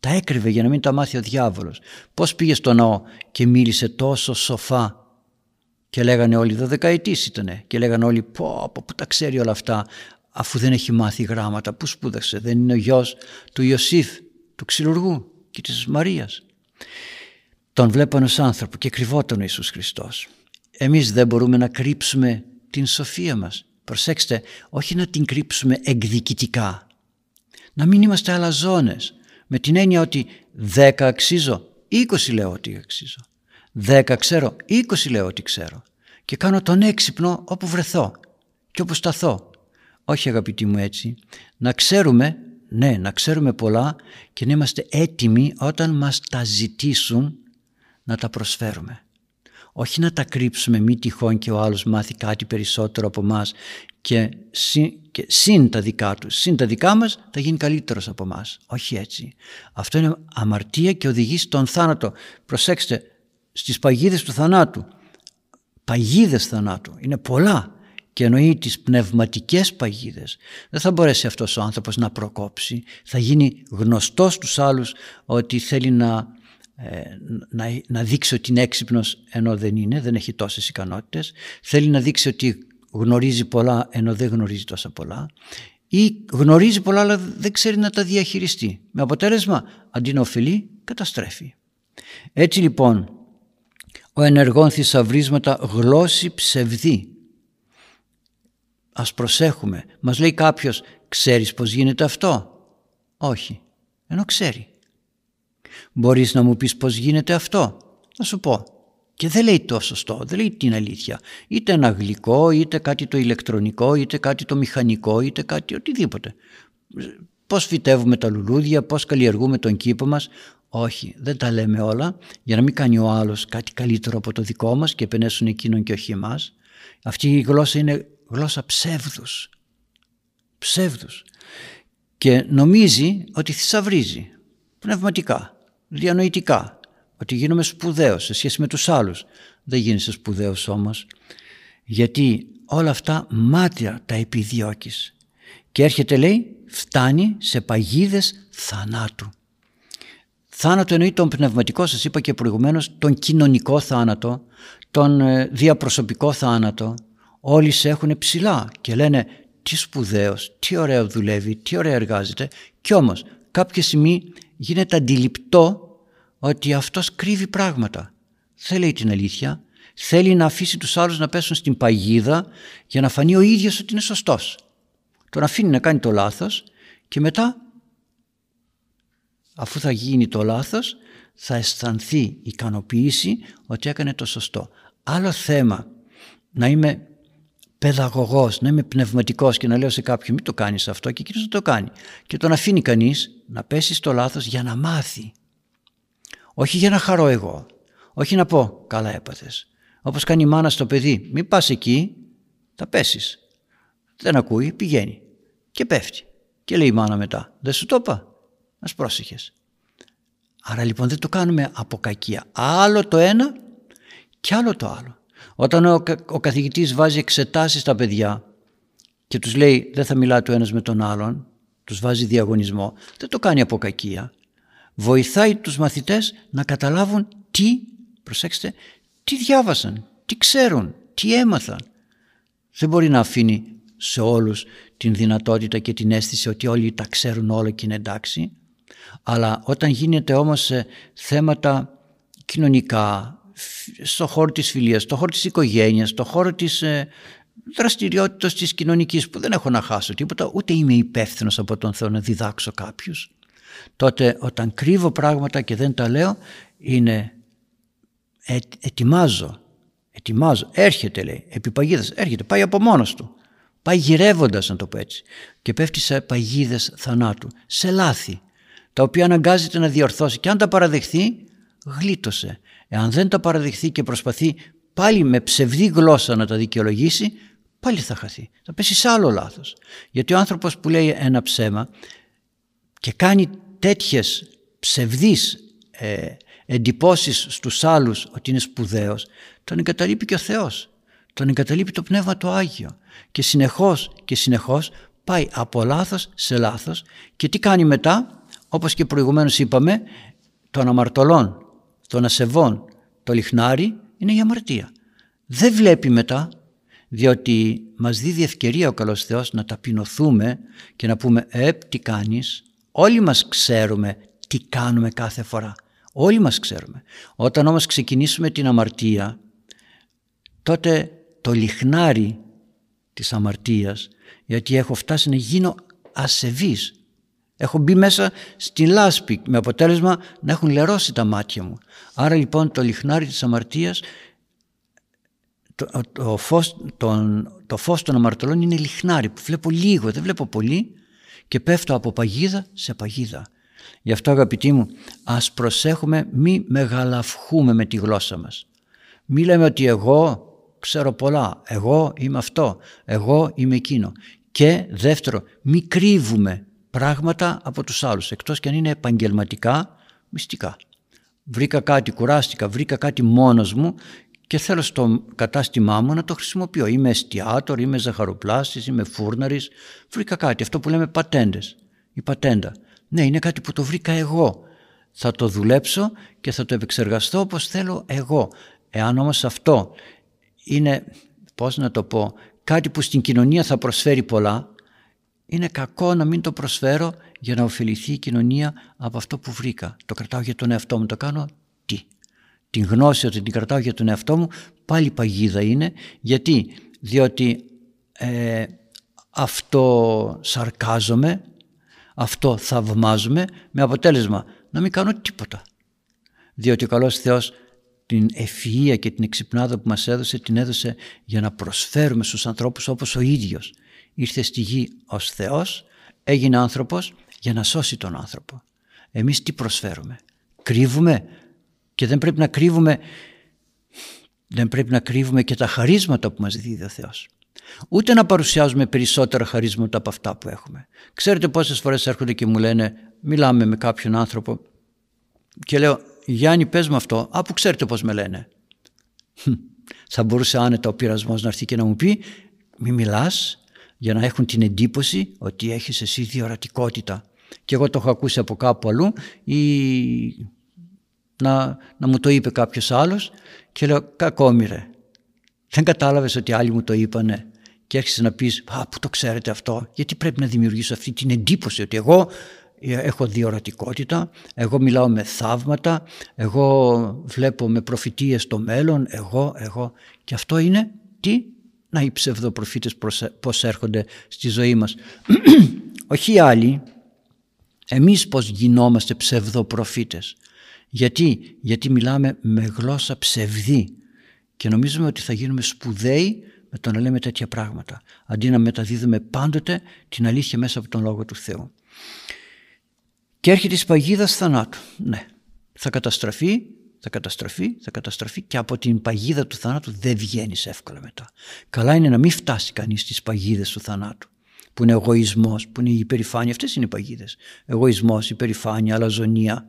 Τα έκρυβε για να μην τα μάθει ο διάβολος. Πώς πήγε στο ναό και μίλησε τόσο σοφά και λέγανε όλοι δεκαετής ήτανε και λέγανε όλοι πω, πω, που τα ξέρει όλα αυτά αφού δεν έχει μάθει γράμματα που σπούδασε δεν είναι ο γιος του Ιωσήφ του ξυλουργού και της Μαρίας. Τον βλέπανε ως άνθρωπο και κρυβόταν ο Ιησούς Χριστός. Εμείς δεν μπορούμε να κρύψουμε την σοφία μας. Προσέξτε όχι να την κρύψουμε εκδικητικά. Να μην είμαστε αλαζόνες. Με την έννοια ότι 10 αξίζω 20 λέω ότι αξίζω. 10 ξέρω 20 λέω ότι ξέρω. Και κάνω τον έξυπνο όπου βρεθώ και όπου σταθώ όχι αγαπητοί μου έτσι. Να ξέρουμε, ναι, να ξέρουμε πολλά και να είμαστε έτοιμοι όταν μας τα ζητήσουν να τα προσφέρουμε. Όχι να τα κρύψουμε μη τυχόν και ο άλλος μάθει κάτι περισσότερο από μας και, και συν τα δικά του, συν τα δικά μας θα γίνει καλύτερος από μας. Όχι έτσι. Αυτό είναι αμαρτία και οδηγεί στον θάνατο. Προσέξτε, στις παγίδες του θανάτου, παγίδες θανάτου, είναι πολλά και εννοεί τις πνευματικές παγίδες. Δεν θα μπορέσει αυτός ο άνθρωπος να προκόψει. Θα γίνει γνωστός στους άλλους ότι θέλει να, ε, να, να δείξει ότι είναι έξυπνος ενώ δεν είναι, δεν έχει τόσες ικανότητες. Θέλει να δείξει ότι γνωρίζει πολλά ενώ δεν γνωρίζει τόσα πολλά. Ή γνωρίζει πολλά αλλά δεν ξέρει να τα διαχειριστεί. Με αποτέλεσμα αντί να ωφελεί καταστρέφει. Έτσι λοιπόν ο ενεργών θησαυρίσματα γλώσση ψευδή Ας προσέχουμε. Μας λέει κάποιος, ξέρεις πως γίνεται αυτό; Όχι, ενώ ξέρει. Μπορείς να μου πεις πως γίνεται αυτό; Να σου πω. Και δεν λέει το σωστό, δεν λέει την αλήθεια. Είτε ένα γλυκό, είτε κάτι το ηλεκτρονικό, είτε κάτι το μηχανικό, είτε κάτι οτιδήποτε. Πώς φυτεύουμε τα λουλούδια, πώς καλλιεργούμε τον κήπο μας. Όχι, δεν τα λέμε όλα για να μην κάνει ο άλλος κάτι καλύτερο από το δικό μας και επενέσουν εκείνον και όχι εμάς. Αυτή η γλώσσα είναι γλώσσα ψεύδους. Ψεύδους. Και νομίζει ότι θησαυρίζει πνευματικά, διανοητικά, ότι γίνομαι σπουδαίος σε σχέση με τους άλλους. Δεν γίνεσαι σπουδαίος όμως, γιατί όλα αυτά μάτια τα επιδιώκεις. Και έρχεται λέει, φτάνει σε παγίδες θανάτου. Θάνατο εννοεί τον πνευματικό, σας είπα και προηγουμένως, τον κοινωνικό θάνατο, τον ε, διαπροσωπικό θάνατο, όλοι σε έχουν ψηλά και λένε τι σπουδαίος, τι ωραίο δουλεύει, τι ωραία εργάζεται και όμως κάποια στιγμή γίνεται αντιληπτό ότι αυτός κρύβει πράγματα. Δεν λέει την αλήθεια, θέλει να αφήσει τους άλλους να πέσουν στην παγίδα για να φανεί ο ίδιος ότι είναι σωστός. τον αφήνει να κάνει το λάθος και μετά αφού θα γίνει το λάθος θα αισθανθεί ικανοποίηση ότι έκανε το σωστό. Άλλο θέμα να είμαι παιδαγωγός, να είμαι πνευματικός και να λέω σε κάποιον μην το κάνεις αυτό και εκείνος να το κάνει. Και τον αφήνει κανείς να πέσει στο λάθος για να μάθει. Όχι για να χαρώ εγώ. Όχι να πω καλά έπαθες. Όπως κάνει η μάνα στο παιδί. Μην πας εκεί, θα πέσεις. Δεν ακούει, πηγαίνει. Και πέφτει. Και λέει η μάνα μετά. Δεν σου το είπα. Ας πρόσεχες. Άρα λοιπόν δεν το κάνουμε από κακία. Άλλο το ένα και άλλο το άλλο. Όταν ο, ο καθηγητής βάζει εξετάσεις στα παιδιά και τους λέει δεν θα μιλάει ο ένας με τον άλλον, τους βάζει διαγωνισμό, δεν το κάνει από κακία. Βοηθάει τους μαθητές να καταλάβουν τι, προσέξτε, τι διάβασαν, τι ξέρουν, τι έμαθαν. Δεν μπορεί να αφήνει σε όλους την δυνατότητα και την αίσθηση ότι όλοι τα ξέρουν όλα και είναι εντάξει. Αλλά όταν γίνεται όμως σε θέματα κοινωνικά, στο χώρο της φιλίας, στο χώρο της οικογένειας, στο χώρο της ε, δραστηριότητας της κοινωνικής που δεν έχω να χάσω τίποτα, ούτε είμαι υπεύθυνος από τον Θεό να διδάξω κάποιους. Τότε όταν κρύβω πράγματα και δεν τα λέω είναι ε, ετοιμάζω, ετοιμάζω, έρχεται λέει, επί παγίδας, έρχεται, πάει από μόνος του. Πάει γυρεύοντας να το πω έτσι και πέφτει σε παγίδες θανάτου, σε λάθη τα οποία αναγκάζεται να διορθώσει και αν τα παραδεχθεί γλίτωσε. Εάν δεν τα παραδεχθεί και προσπαθεί πάλι με ψευδή γλώσσα να τα δικαιολογήσει πάλι θα χαθεί. Θα πέσει σε άλλο λάθος. Γιατί ο άνθρωπος που λέει ένα ψέμα και κάνει τέτοιες ψευδείς ε, εντυπώσεις στους άλλους ότι είναι σπουδαίος τον εγκαταλείπει και ο Θεός. Τον εγκαταλείπει το Πνεύμα το Άγιο και συνεχώς και συνεχώς πάει από λάθος σε λάθος και τι κάνει μετά; Όπως και προηγουμένως είπαμε, των αμαρτωλών, των ασεβών, το λιχνάρι είναι η αμαρτία. Δεν βλέπει μετά, διότι μας δίδει ευκαιρία ο καλός Θεός να ταπεινωθούμε και να πούμε «Ε, τι κάνεις». Όλοι μας ξέρουμε τι κάνουμε κάθε φορά. Όλοι μας ξέρουμε. Όταν όμως ξεκινήσουμε την αμαρτία, τότε το λιχνάρι της αμαρτίας, γιατί έχω φτάσει να γίνω ασεβής, Έχω μπει μέσα στη λάσπη με αποτέλεσμα να έχουν λερώσει τα μάτια μου. Άρα λοιπόν το λιχνάρι της αμαρτίας, το, το, φως, τον, το φως των αμαρτωλών είναι λιχνάρι που βλέπω λίγο, δεν βλέπω πολύ και πέφτω από παγίδα σε παγίδα. Γι' αυτό αγαπητοί μου ας προσέχουμε μη μεγαλαυχούμε με τη γλώσσα μας. Μη λέμε ότι εγώ ξέρω πολλά, εγώ είμαι αυτό, εγώ είμαι εκείνο. Και δεύτερο, μη κρύβουμε πράγματα από τους άλλους, εκτός και αν είναι επαγγελματικά, μυστικά. Βρήκα κάτι, κουράστηκα, βρήκα κάτι μόνος μου και θέλω στο κατάστημά μου να το χρησιμοποιώ. Είμαι εστιατόρ, είμαι ζαχαροπλάστης, είμαι φούρναρης. Βρήκα κάτι, αυτό που λέμε πατέντες, η πατέντα. Ναι, είναι κάτι που το βρήκα εγώ. Θα το δουλέψω και θα το επεξεργαστώ όπως θέλω εγώ. Εάν όμως αυτό είναι, πώς να το πω, κάτι που στην κοινωνία θα προσφέρει πολλά, είναι κακό να μην το προσφέρω για να ωφεληθεί η κοινωνία από αυτό που βρήκα. Το κρατάω για τον εαυτό μου. Το κάνω τι; Την γνώση ότι την κρατάω για τον εαυτό μου πάλι παγίδα είναι. Γιατί; Διότι ε, αυτό σαρκάζομαι, αυτό θαυμάζομαι με αποτέλεσμα να μην κάνω τίποτα. Διότι ο καλός Θεός την ευφυΐα και την εξυπνάδα που μας έδωσε την έδωσε για να προσφέρουμε στους ανθρώπους όπως ο ίδιος ήρθε στη γη ως Θεός, έγινε άνθρωπος για να σώσει τον άνθρωπο. Εμείς τι προσφέρουμε; Κρύβουμε και δεν πρέπει να κρύβουμε δεν πρέπει να κρύβουμε και τα χαρίσματα που μας δίδει ο Θεός. Ούτε να παρουσιάζουμε περισσότερα χαρίσματα από αυτά που έχουμε. Ξέρετε πόσες φορές έρχονται και μου λένε, μιλάμε με κάποιον άνθρωπο και λέω Γιάννη πες μου αυτό, α που ξέρετε πώς με λένε. Θα μπορούσε άνετα ο πειρασμός να έρθει και να μου πει μη μιλάς για να έχουν την εντύπωση ότι έχεις εσύ διορατικότητα. Και εγώ το έχω ακούσει από κάπου αλλού ή να, να μου το είπε κάποιος άλλος και λέω κακόμοιρε. Δεν κατάλαβες ότι άλλοι μου το είπανε και έρχεσαι να πεις «Α, πού το ξέρετε αυτό, γιατί πρέπει να δημιουργήσω αυτή την εντύπωση ότι εγώ έχω διορατικότητα, εγώ μιλάω με θαύματα, εγώ βλέπω με προφητείες το μέλλον, εγώ, εγώ». Και αυτό είναι τι, Να οι ψευδοπροφήτες πώς έρχονται στη ζωή μας. <clears throat> Όχι οι άλλοι, εμείς πώς γινόμαστε ψευδοπροφήτες. Γιατί, γιατί μιλάμε με γλώσσα ψευδή και νομίζουμε ότι θα γίνουμε σπουδαίοι με το να λέμε τέτοια πράγματα αντί να μεταδίδουμε πάντοτε την αλήθεια μέσα από τον Λόγο του Θεού. Και έρχεται η παγίδα θανάτου. Ναι, θα καταστραφεί, θα καταστραφεί, θα καταστραφεί και από την παγίδα του θανάτου δεν βγαίνεις εύκολα μετά. Καλά είναι να μην φτάσει κανείς στις παγίδες του θανάτου που είναι εγωισμός, που είναι η υπερηφάνεια. Αυτές είναι οι παγίδες. Εγωισμός, υπερηφάνεια, αλαζονία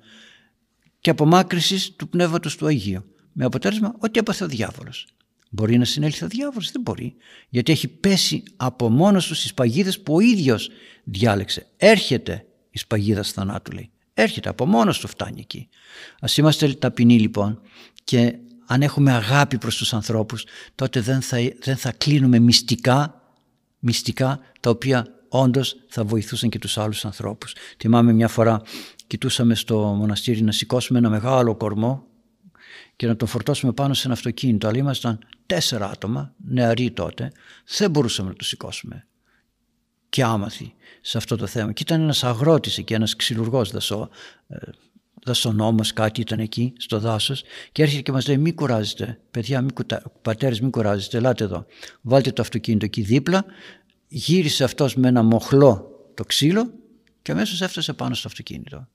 και απομάκρυσης του Πνεύματος του Αγίου. Με αποτέλεσμα ότι έπαθε ο διάβολος. Μπορεί να συνέλθει ο διάβολος, δεν μπορεί. Γιατί έχει πέσει από μόνος του στις παγίδες που ο ίδιος διάλεξε. Έρχεται η παγίδας θανάτου λέει. Έρχεται από μόνος του φτάνει εκεί. Ας είμαστε ταπεινοί λοιπόν και αν έχουμε αγάπη προς τους ανθρώπους τότε δεν θα, δεν θα κλείνουμε μυστικά, μυστικά τα οποία όντως θα βοηθούσαν και τους άλλους ανθρώπους. Θυμάμαι μια φορά κοιτούσαμε στο μοναστήρι να σηκώσουμε ένα μεγάλο κορμό και να τον φορτώσουμε πάνω σε ένα αυτοκίνητο. Αλλά ήμασταν τέσσερα άτομα, νεαροί τότε, δεν μπορούσαμε να το σηκώσουμε. Και άμαθοι σε αυτό το θέμα. Και ήταν ένας αγρότης εκεί, ένας ξυλουργός δασό, ε, δασονόμος κάτι ήταν εκεί στο δάσος και έρχεται και μας λέει μη κουράζετε παιδιά, μη κουτα... πατέρες μη κουράζετε, ελάτε εδώ βάλτε το αυτοκίνητο εκεί δίπλα γύρισε αυτός με ένα μοχλό το ξύλο και αμέσως έφτασε πάνω στο αυτοκίνητο.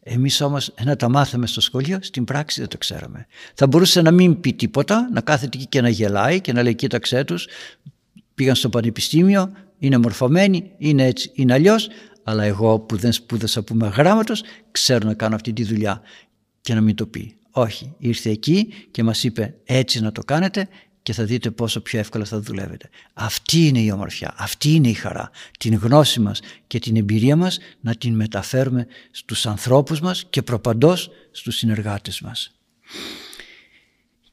Εμείς όμως να τα μάθαμε στο σχολείο, στην πράξη δεν το ξέραμε. Θα μπορούσε να μην πει τίποτα, να κάθεται εκεί και να γελάει και να λέει κοίταξέ τους, πήγαν στο πανεπιστήμιο, είναι μορφωμένοι, είναι έτσι, είναι αλλιώς, αλλά εγώ που δεν σπούδασα που είμαι γράμματος, ξέρω να κάνω αυτή τη δουλειά και να μην το πει. Όχι, ήρθε εκεί και μας είπε έτσι να το κάνετε και θα δείτε πόσο πιο εύκολα θα δουλεύετε. Αυτή είναι η ομορφιά, αυτή είναι η χαρά. Την γνώση μας και την εμπειρία μας να την μεταφέρουμε στους ανθρώπους μας και προπαντός στους συνεργάτες μας.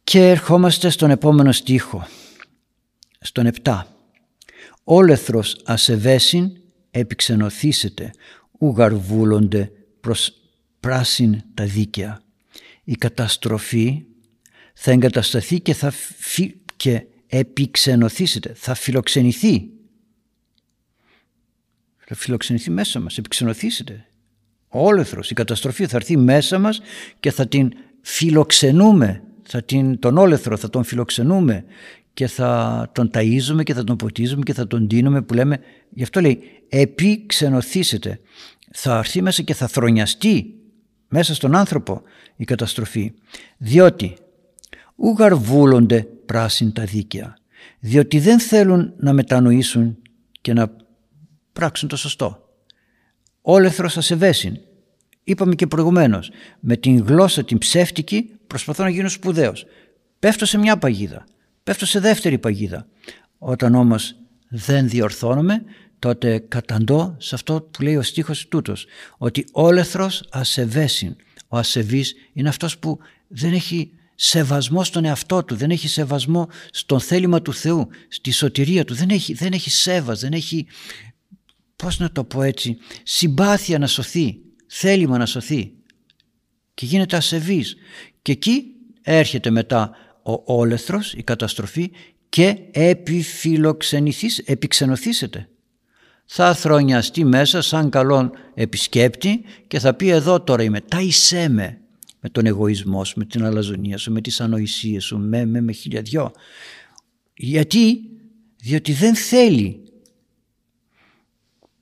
Και ερχόμαστε στον επόμενο στίχο, στον 7. «Όλεθρος ασεβέσιν επιξενωθήσετε, ουγαρβούλονται προς πράσιν τα δίκαια». Η καταστροφή θα εγκατασταθεί και θα φι... και επιξενωθήσετε, θα φιλοξενηθεί. Θα φιλοξενηθεί μέσα μας, επιξενωθήσετε. Ο όλεθρος, η καταστροφή θα έρθει μέσα μας και θα την φιλοξενούμε. Θα την, τον όλεθρο θα τον φιλοξενούμε και θα τον ταΐζουμε και θα τον ποτίζουμε και θα τον δίνουμε που λέμε, γι' αυτό λέει επιξενωθήσετε. Θα έρθει μέσα και θα θρονιαστεί μέσα στον άνθρωπο η καταστροφή. Διότι ούγαρ βούλονται πράσιν τα δίκαια, διότι δεν θέλουν να μετανοήσουν και να πράξουν το σωστό. Όλεθρος ασεβέσιν. Είπαμε και προηγουμένως, με την γλώσσα την ψεύτικη προσπαθώ να γίνω σπουδαίος. Πέφτω σε μια παγίδα, πέφτω σε δεύτερη παγίδα. Όταν όμως δεν διορθώνομαι, τότε καταντώ σε αυτό που λέει ο στίχος τούτος, ότι όλεθρος ασεβέσιν. Ο ασεβής είναι αυτός που δεν έχει σεβασμό στον εαυτό του, δεν έχει σεβασμό στον θέλημα του Θεού, στη σωτηρία του, δεν έχει, δεν έχει σέβας, δεν έχει, πώς να το πω έτσι, συμπάθεια να σωθεί, θέλημα να σωθεί και γίνεται ασεβής. Και εκεί έρχεται μετά ο όλεθρος, η καταστροφή και επιφιλοξενηθείς, επιξενωθήσετε. Θα θρονιαστεί μέσα σαν καλόν επισκέπτη και θα πει εδώ τώρα είμαι, τάισέ με, με τον εγωισμό σου, με την αλαζονία σου, με τις ανοησίες σου, με, με, με χιλιαδιό. Γιατί, διότι δεν θέλει,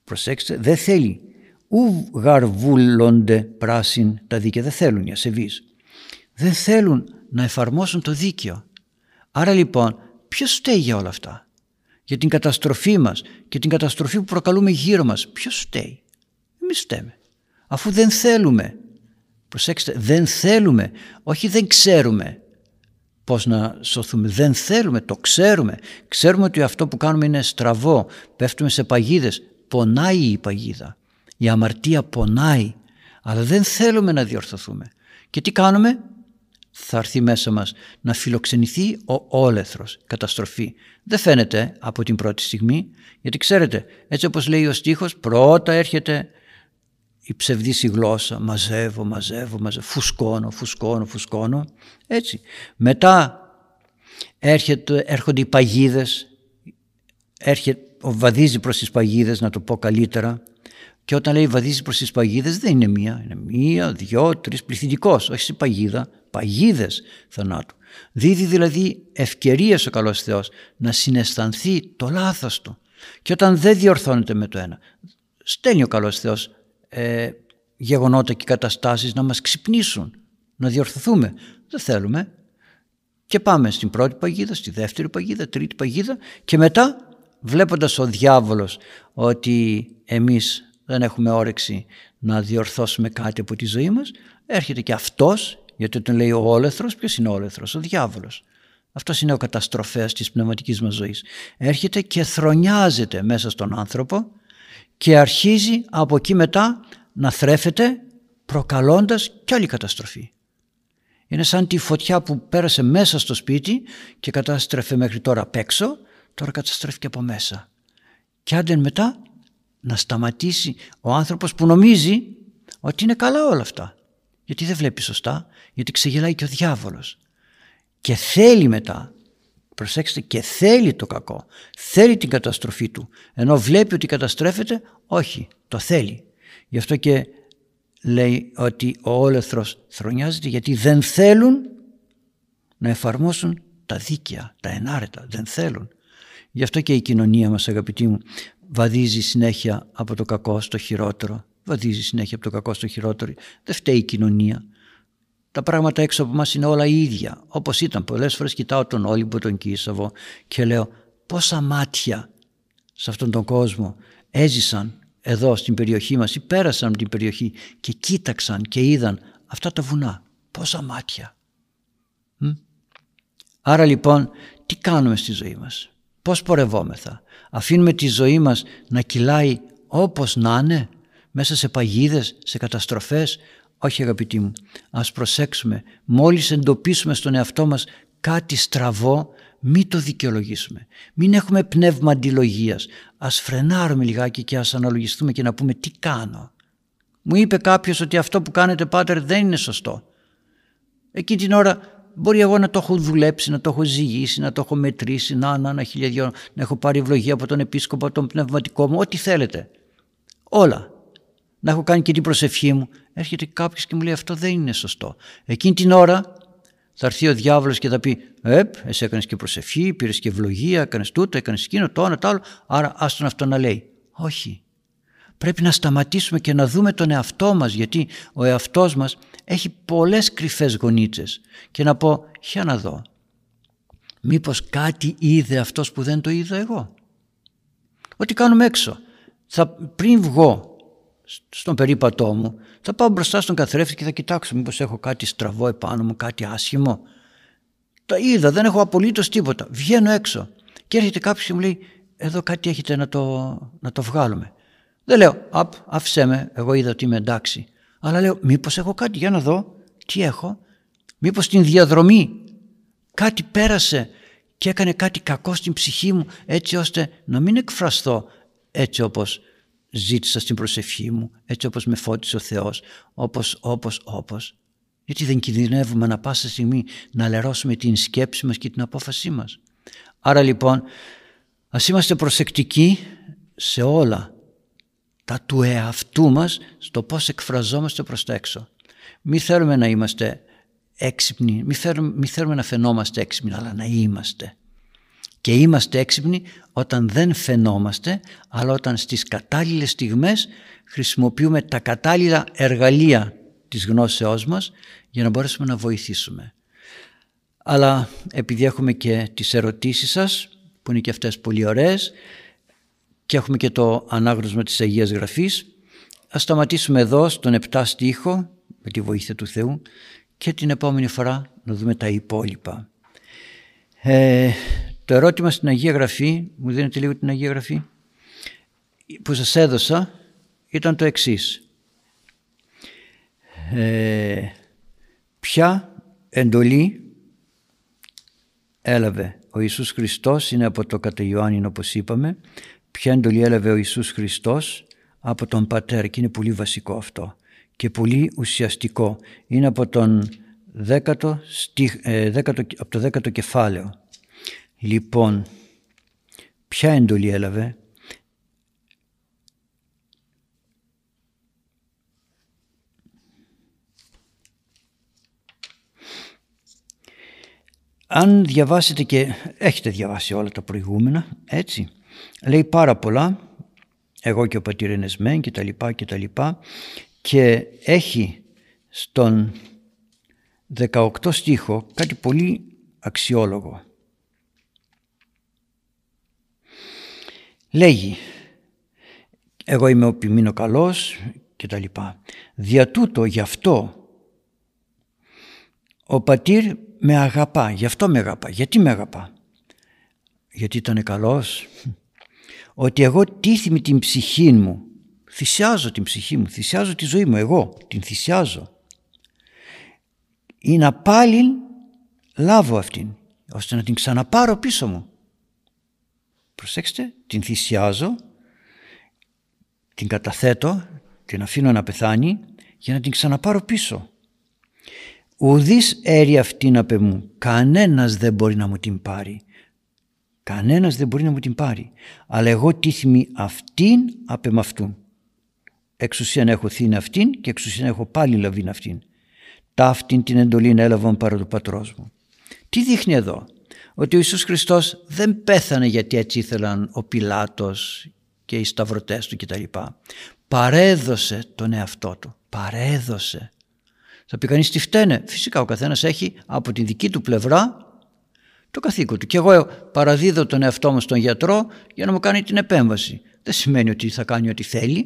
προσέξτε, δεν θέλει, ου γαρβούλονται πράσιν τα δίκαια, δεν θέλουν οι ασεβείς. Δεν θέλουν να εφαρμόσουν το δίκαιο. Άρα λοιπόν, ποιος φταίει για όλα αυτά; Για την καταστροφή μας και την καταστροφή που προκαλούμε γύρω μας. Ποιος φταίει; Εμείς φταίμε. Αφού δεν θέλουμε Προσέξτε, δεν θέλουμε, όχι δεν ξέρουμε πώς να σωθούμε. Δεν θέλουμε, το ξέρουμε. Ξέρουμε ότι αυτό που κάνουμε είναι στραβό, πέφτουμε σε παγίδες. Πονάει η παγίδα, η αμαρτία πονάει, αλλά δεν θέλουμε να διορθωθούμε. Και τι κάνουμε, θα έρθει μέσα μας να φιλοξενηθεί ο όλεθρος, καταστροφή. Δεν φαίνεται από την πρώτη στιγμή, γιατί ξέρετε, έτσι όπως λέει ο στίχος, πρώτα έρχεται η ψευδής η γλώσσα, μαζεύω, μαζεύω, μαζεύω, φουσκώνω, φουσκώνω, φουσκώνω, έτσι. Μετά έρχεται, έρχονται οι παγίδες, έρχεται, βαδίζει προς τις παγίδες να το πω καλύτερα και όταν λέει βαδίζεις προς τις παγίδες δεν είναι μία, είναι μία, δυο, τρεις, πληθυντικός, όχι σε παγίδα, παγίδες θανάτου. Δίδει δηλαδή ευκαιρίες ο καλός Θεός να συναισθανθεί το λάθος του και όταν δεν διορθώνεται με το ένα στέλνει ο καλός Θεός ε, γεγονότα και καταστάσεις να μας ξυπνήσουν, να διορθωθούμε. Δεν θέλουμε. Και πάμε στην πρώτη παγίδα, στη δεύτερη παγίδα, τρίτη παγίδα και μετά βλέποντας ο διάβολος ότι εμείς δεν έχουμε όρεξη να διορθώσουμε κάτι από τη ζωή μας, έρχεται και αυτός, γιατί τον λέει ο όλεθρος, ποιος είναι ο όλεθρος, ο διάβολος. Αυτός είναι ο καταστροφέας της πνευματικής μας ζωής. Έρχεται και θρονιάζεται μέσα στον άνθρωπο και αρχίζει από εκεί μετά να θρέφεται προκαλώντας κι άλλη καταστροφή. Είναι σαν τη φωτιά που πέρασε μέσα στο σπίτι και κατάστρεφε μέχρι τώρα απ' έξω, τώρα καταστρέφει και από μέσα. Και άντε μετά να σταματήσει ο άνθρωπος που νομίζει ότι είναι καλά όλα αυτά. Γιατί δεν βλέπει σωστά, γιατί ξεγελάει και ο διάβολος. Και θέλει μετά, προσέξτε, και θέλει το κακό, θέλει την καταστροφή του. Ενώ βλέπει ότι καταστρέφεται, όχι, το θέλει. Γι' αυτό και λέει ότι ο όλεθρος θρονιάζεται γιατί δεν θέλουν να εφαρμόσουν τα δίκαια, τα ενάρετα, δεν θέλουν. Γι' αυτό και η κοινωνία μας αγαπητοί μου βαδίζει συνέχεια από το κακό στο χειρότερο. Βαδίζει συνέχεια από το κακό στο χειρότερο. Δεν φταίει η κοινωνία. Τα πράγματα έξω από μας είναι όλα ίδια. Όπως ήταν πολλές φορές κοιτάω τον Όλυμπο, τον Κίσαβο και λέω πόσα μάτια σε αυτόν τον κόσμο έζησαν εδώ στην περιοχή μας ή πέρασαν από την περιοχή και κοίταξαν και είδαν αυτά τα βουνά. Πόσα μάτια. Άρα λοιπόν τι κάνουμε στη ζωή μας; Πώς πορευόμεθα; Αφήνουμε τη ζωή μας να κυλάει όπως να είναι μέσα σε παγίδες, σε καταστροφές. Όχι αγαπητοί μου, ας προσέξουμε. Μόλις εντοπίσουμε στον εαυτό μας κάτι στραβό μην το δικαιολογήσουμε. Μην έχουμε πνεύμα αντιλογίας. Ας φρενάρουμε λιγάκι και ας αναλογιστούμε και να πούμε τι κάνω. Μου είπε κάποιος ότι αυτό που κάνετε πάτερ δεν είναι σωστό. Εκείνη την ώρα μπορεί εγώ να το έχω δουλέψει, να το έχω ζυγίσει, να το έχω μετρήσει, να, να, να χιλιαδιό, να έχω πάρει ευλογία από τον επίσκοπο, από τον πνευματικό μου, ό,τι θέλετε. Όλα. Να έχω κάνει και την προσευχή μου. Έρχεται κάποιος και μου λέει αυτό δεν είναι σωστό. Εκείνη την ώρα θα έρθει ο διάβολος και θα πει: Επ, εσύ έκανες και προσευχή, πήρες και ευλογία, έκανες τούτο, έκανες εκείνο, το ένα, το άλλο. Άρα, άστον αυτό να λέει. Όχι. Πρέπει να σταματήσουμε και να δούμε τον εαυτό μας γιατί ο εαυτός μας έχει πολλές κρυφές γονίτσες και να πω για να δω μήπως κάτι είδε αυτός που δεν το είδα εγώ; Ό,τι κάνουμε έξω θα, πριν βγω στον περίπατό μου θα πάω μπροστά στον καθρέφτη και θα κοιτάξω μήπως έχω κάτι στραβό επάνω μου, κάτι άσχημο. Τα είδα, δεν έχω απολύτως τίποτα. Βγαίνω έξω και έρχεται κάποιος και μου λέει εδώ κάτι έχετε να το, να το βγάλουμε. Δεν λέω, απ, άφησέ με, εγώ είδα ότι είμαι εντάξει. Αλλά λέω, μήπως έχω κάτι, για να δω, τι έχω. Μήπως στην διαδρομή κάτι πέρασε και έκανε κάτι κακό στην ψυχή μου έτσι ώστε να μην εκφραστώ έτσι όπως ζήτησα στην προσευχή μου, έτσι όπως με φώτισε ο Θεός, όπως, όπως, όπως. Γιατί δεν κινδυνεύουμε να πάσα στιγμή να λερώσουμε την σκέψη μας και την απόφασή μας. Άρα λοιπόν ας είμαστε προσεκτικοί σε όλα τα του εαυτού μας στο πώς εκφραζόμαστε προς τα έξω. Μη θέλουμε να είμαστε έξυπνοι, μη θέλουμε, μη θέλουμε να φαινόμαστε έξυπνοι, αλλά να είμαστε. Και είμαστε έξυπνοι όταν δεν φαινόμαστε, αλλά όταν στις κατάλληλες στιγμές χρησιμοποιούμε τα κατάλληλα εργαλεία της γνώσεώς μας για να μπορέσουμε να βοηθήσουμε. Αλλά επειδή έχουμε και τις ερωτήσεις σας, που είναι και αυτές πολύ ωραίες, και έχουμε και το ανάγνωσμα της Αγίας Γραφής, ας σταματήσουμε εδώ στον 7 στίχο, με τη βοήθεια του Θεού, και την επόμενη φορά να δούμε τα υπόλοιπα. Ε, το ερώτημα στην Αγία Γραφή, μου δίνετε λίγο την Αγία Γραφή, που σας έδωσα ήταν το εξής. Ε, ποια εντολή έλαβε ο Ιησούς Χριστός, είναι από το κατά Ιωάννη όπως είπαμε, ποια εντολή έλαβε ο Ιησούς Χριστός από τον Πατέρα και είναι πολύ βασικό αυτό και πολύ ουσιαστικό. Είναι από, τον δέκατο, ε, δέκατο, από το δέκατο κεφάλαιο. Λοιπόν, Ποια εντολή έλαβε; Αν διαβάσετε και έχετε διαβάσει όλα τα προηγούμενα, έτσι, λέει πάρα πολλά, εγώ και ο πατήρ Ενεσμέν και τα λοιπά και τα λοιπά και έχει στον 18 στίχο κάτι πολύ αξιόλογο. Λέγει εγώ είμαι ο ποιμήνο καλός και τα λοιπά. Δια τούτο γι' αυτό ο πατήρ με αγαπά, γι' αυτό με αγαπά. Γιατί με αγαπά. Γιατί ήταν καλός. Ότι εγώ τίθιμη την ψυχή μου, θυσιάζω την ψυχή μου, θυσιάζω τη ζωή μου εγώ, την θυσιάζω. Ή να πάλι λάβω αυτήν, ώστε να την ξαναπάρω πίσω μου. Προσέξτε, την θυσιάζω, την καταθέτω, την αφήνω να πεθάνει για να την ξαναπάρω πίσω. Ουδής έρη αυτήν απ' μου, κανένας δεν μπορεί να μου την πάρει. Κανένας δεν μπορεί να μου την πάρει. Αλλά εγώ τίθιμη αυτήν απ' αυτούν. Εξουσίαν έχω θύν αυτήν και εξουσίαν έχω πάλι λαβήν αυτήν. Ταύτην την εντολή έλαβαν παρά του πατρός μου. Τι δείχνει εδώ; Ότι ο Ιησούς Χριστός δεν πέθανε γιατί έτσι ήθελαν ο Πιλάτος και οι σταυρωτές του κτλ. Παρέδωσε τον εαυτό του. Παρέδωσε. Θα πει κανείς τι φταίνε. Φυσικά ο καθένας έχει από τη δική του πλευρά το καθήκον του. Και εγώ παραδίδω τον εαυτό μου στον γιατρό για να μου κάνει την επέμβαση. Δεν σημαίνει ότι θα κάνει ό,τι θέλει,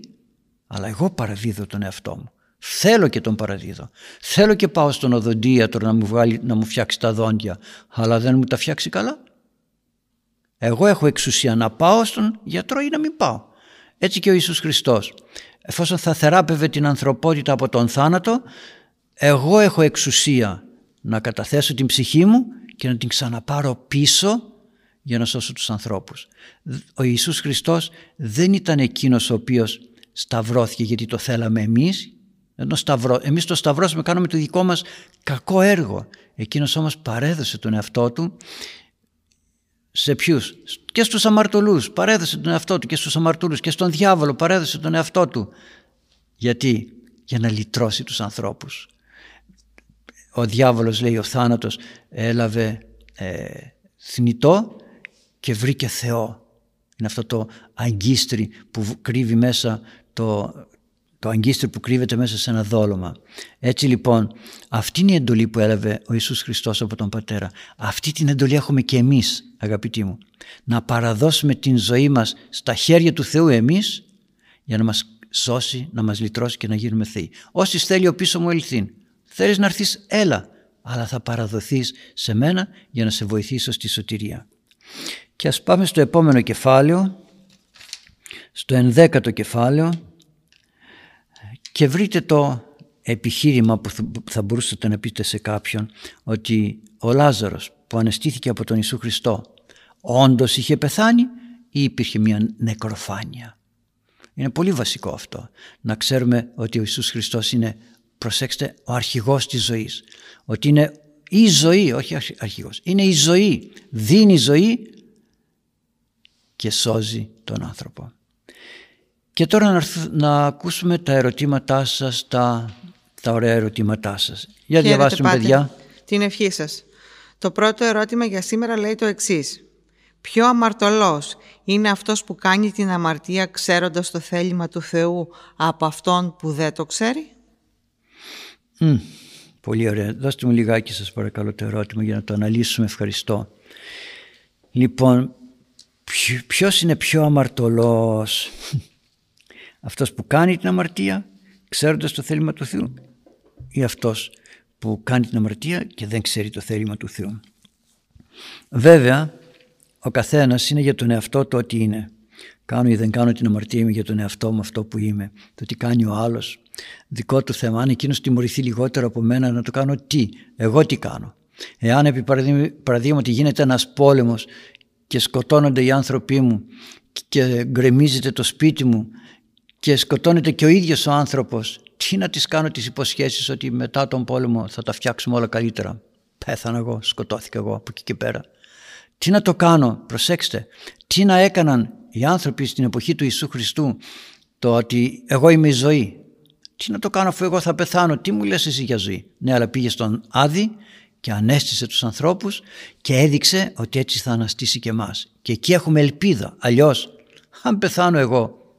αλλά εγώ παραδίδω τον εαυτό μου. Θέλω και τον παραδίδω. Θέλω και πάω στον οδοντίατρο να μου, βγάλει, να μου φτιάξει τα δόντια, αλλά δεν μου τα φτιάξει καλά. Εγώ έχω εξουσία να πάω στον γιατρό ή να μην πάω. Έτσι και ο Ιησούς Χριστός. Εφόσον θα θεράπευε την ανθρωπότητα από τον θάνατο, εγώ έχω εξουσία να καταθέσω την ψυχή μου και να την ξαναπάρω πίσω για να σώσω τους ανθρώπους. Ο Ιησούς Χριστός δεν ήταν εκείνος ο οποίος σταυρώθηκε γιατί το θέλαμε εμείς ενώ σταυρώ, εμείς το σταυρώσαμε, κάνουμε το δικό μας κακό έργο. Εκείνος όμως παρέδωσε τον εαυτό του σε ποιους, και στους αμαρτωλούς παρέδωσε τον εαυτό του και στους αμαρτωλούς και στον διάβολο παρέδωσε τον εαυτό του. Γιατί, για να λυτρώσει τους ανθρώπους ο διάβολος λέει ο θάνατος έλαβε ε, θνητό και βρήκε Θεό. Είναι αυτό το αγκίστρι που κρύβει μέσα το, το αγκίστρι που κρύβεται μέσα σε ένα δόλωμα. Έτσι λοιπόν αυτή είναι η εντολή που έλαβε ο Ιησούς Χριστός από τον Πατέρα. Αυτή την εντολή έχουμε και εμείς αγαπητοί μου. Να παραδώσουμε την ζωή μας στα χέρια του Θεού εμείς για να μας σώσει, να μας λυτρώσει και να γίνουμε θεοί. Όσοι θέλει ο πίσω μου ελθύν. Θέλεις να έρθεις έλα, αλλά θα παραδοθείς σε μένα για να σε βοηθήσω στη σωτηρία. Και ας πάμε στο επόμενο κεφάλαιο, στο ενδέκατο κεφάλαιο και βρείτε το επιχείρημα που θα μπορούσατε να πείτε σε κάποιον ότι ο Λάζαρος που αναστήθηκε από τον Ιησού Χριστό όντως είχε πεθάνει ή υπήρχε μια νεκροφάνεια. Είναι πολύ βασικό αυτό να ξέρουμε ότι ο Ιησούς Χριστός είναι προσέξτε, ο αρχηγός της ζωής. Ότι είναι η ζωή, όχι αρχηγός, είναι η ζωή. Δίνει ζωή και σώζει τον άνθρωπο. Και τώρα να, να ακούσουμε τα ερωτήματά σας, τα, τα ωραία ερωτήματά σας. Για διαβάσουμε παιδιά. Την ευχή σας. Το πρώτο ερώτημα για σήμερα λέει το εξής. Ποιο αμαρτωλός είναι αυτός που κάνει την αμαρτία ξέροντας το θέλημα του Θεού από αυτόν που δεν το ξέρει; Πολύ ωραία. Δώστε μου λιγάκι σας παρακαλώ το ερώτημα για να το αναλύσουμε. Ευχαριστώ. Λοιπόν, ποιος είναι πιο αμαρτωλός; <laughs> Αυτός που κάνει την αμαρτία ξέροντας το θέλημα του Θεού ή αυτός που κάνει την αμαρτία και δεν ξέρει το θέλημα του Θεού; Βέβαια, ο καθένας είναι για τον εαυτό του ό,τι είναι. Κάνω ή δεν κάνω την αμαρτία είμαι για τον εαυτό μου αυτό που είμαι. Το τι κάνει ο άλλος δικό του θέμα. Αν εκείνος τιμωρηθεί λιγότερο από μένα να το κάνω τι, εγώ τι κάνω. Εάν επί παραδείγματι γίνεται ένας πόλεμος και σκοτώνονται οι άνθρωποι μου και γκρεμίζεται το σπίτι μου και σκοτώνεται και ο ίδιος ο άνθρωπος τι να τις κάνω τις υποσχέσεις ότι μετά τον πόλεμο θα τα φτιάξουμε όλα καλύτερα. Πέθανα εγώ, σκοτώθηκα εγώ από εκεί και πέρα. Τι να το κάνω, προσέξτε, τι να έκαναν οι άνθρωποι στην εποχή του Ιησού Χριστού το ότι εγώ είμαι η ζωή. Τι να το κάνω αφού εγώ θα πεθάνω, τι μου λες εσύ για ζωή. Ναι αλλά πήγε στον Άδη και ανέστησε τους ανθρώπους και έδειξε ότι έτσι θα αναστήσει και εμάς. Και εκεί έχουμε ελπίδα. Αλλιώς, αν πεθάνω εγώ,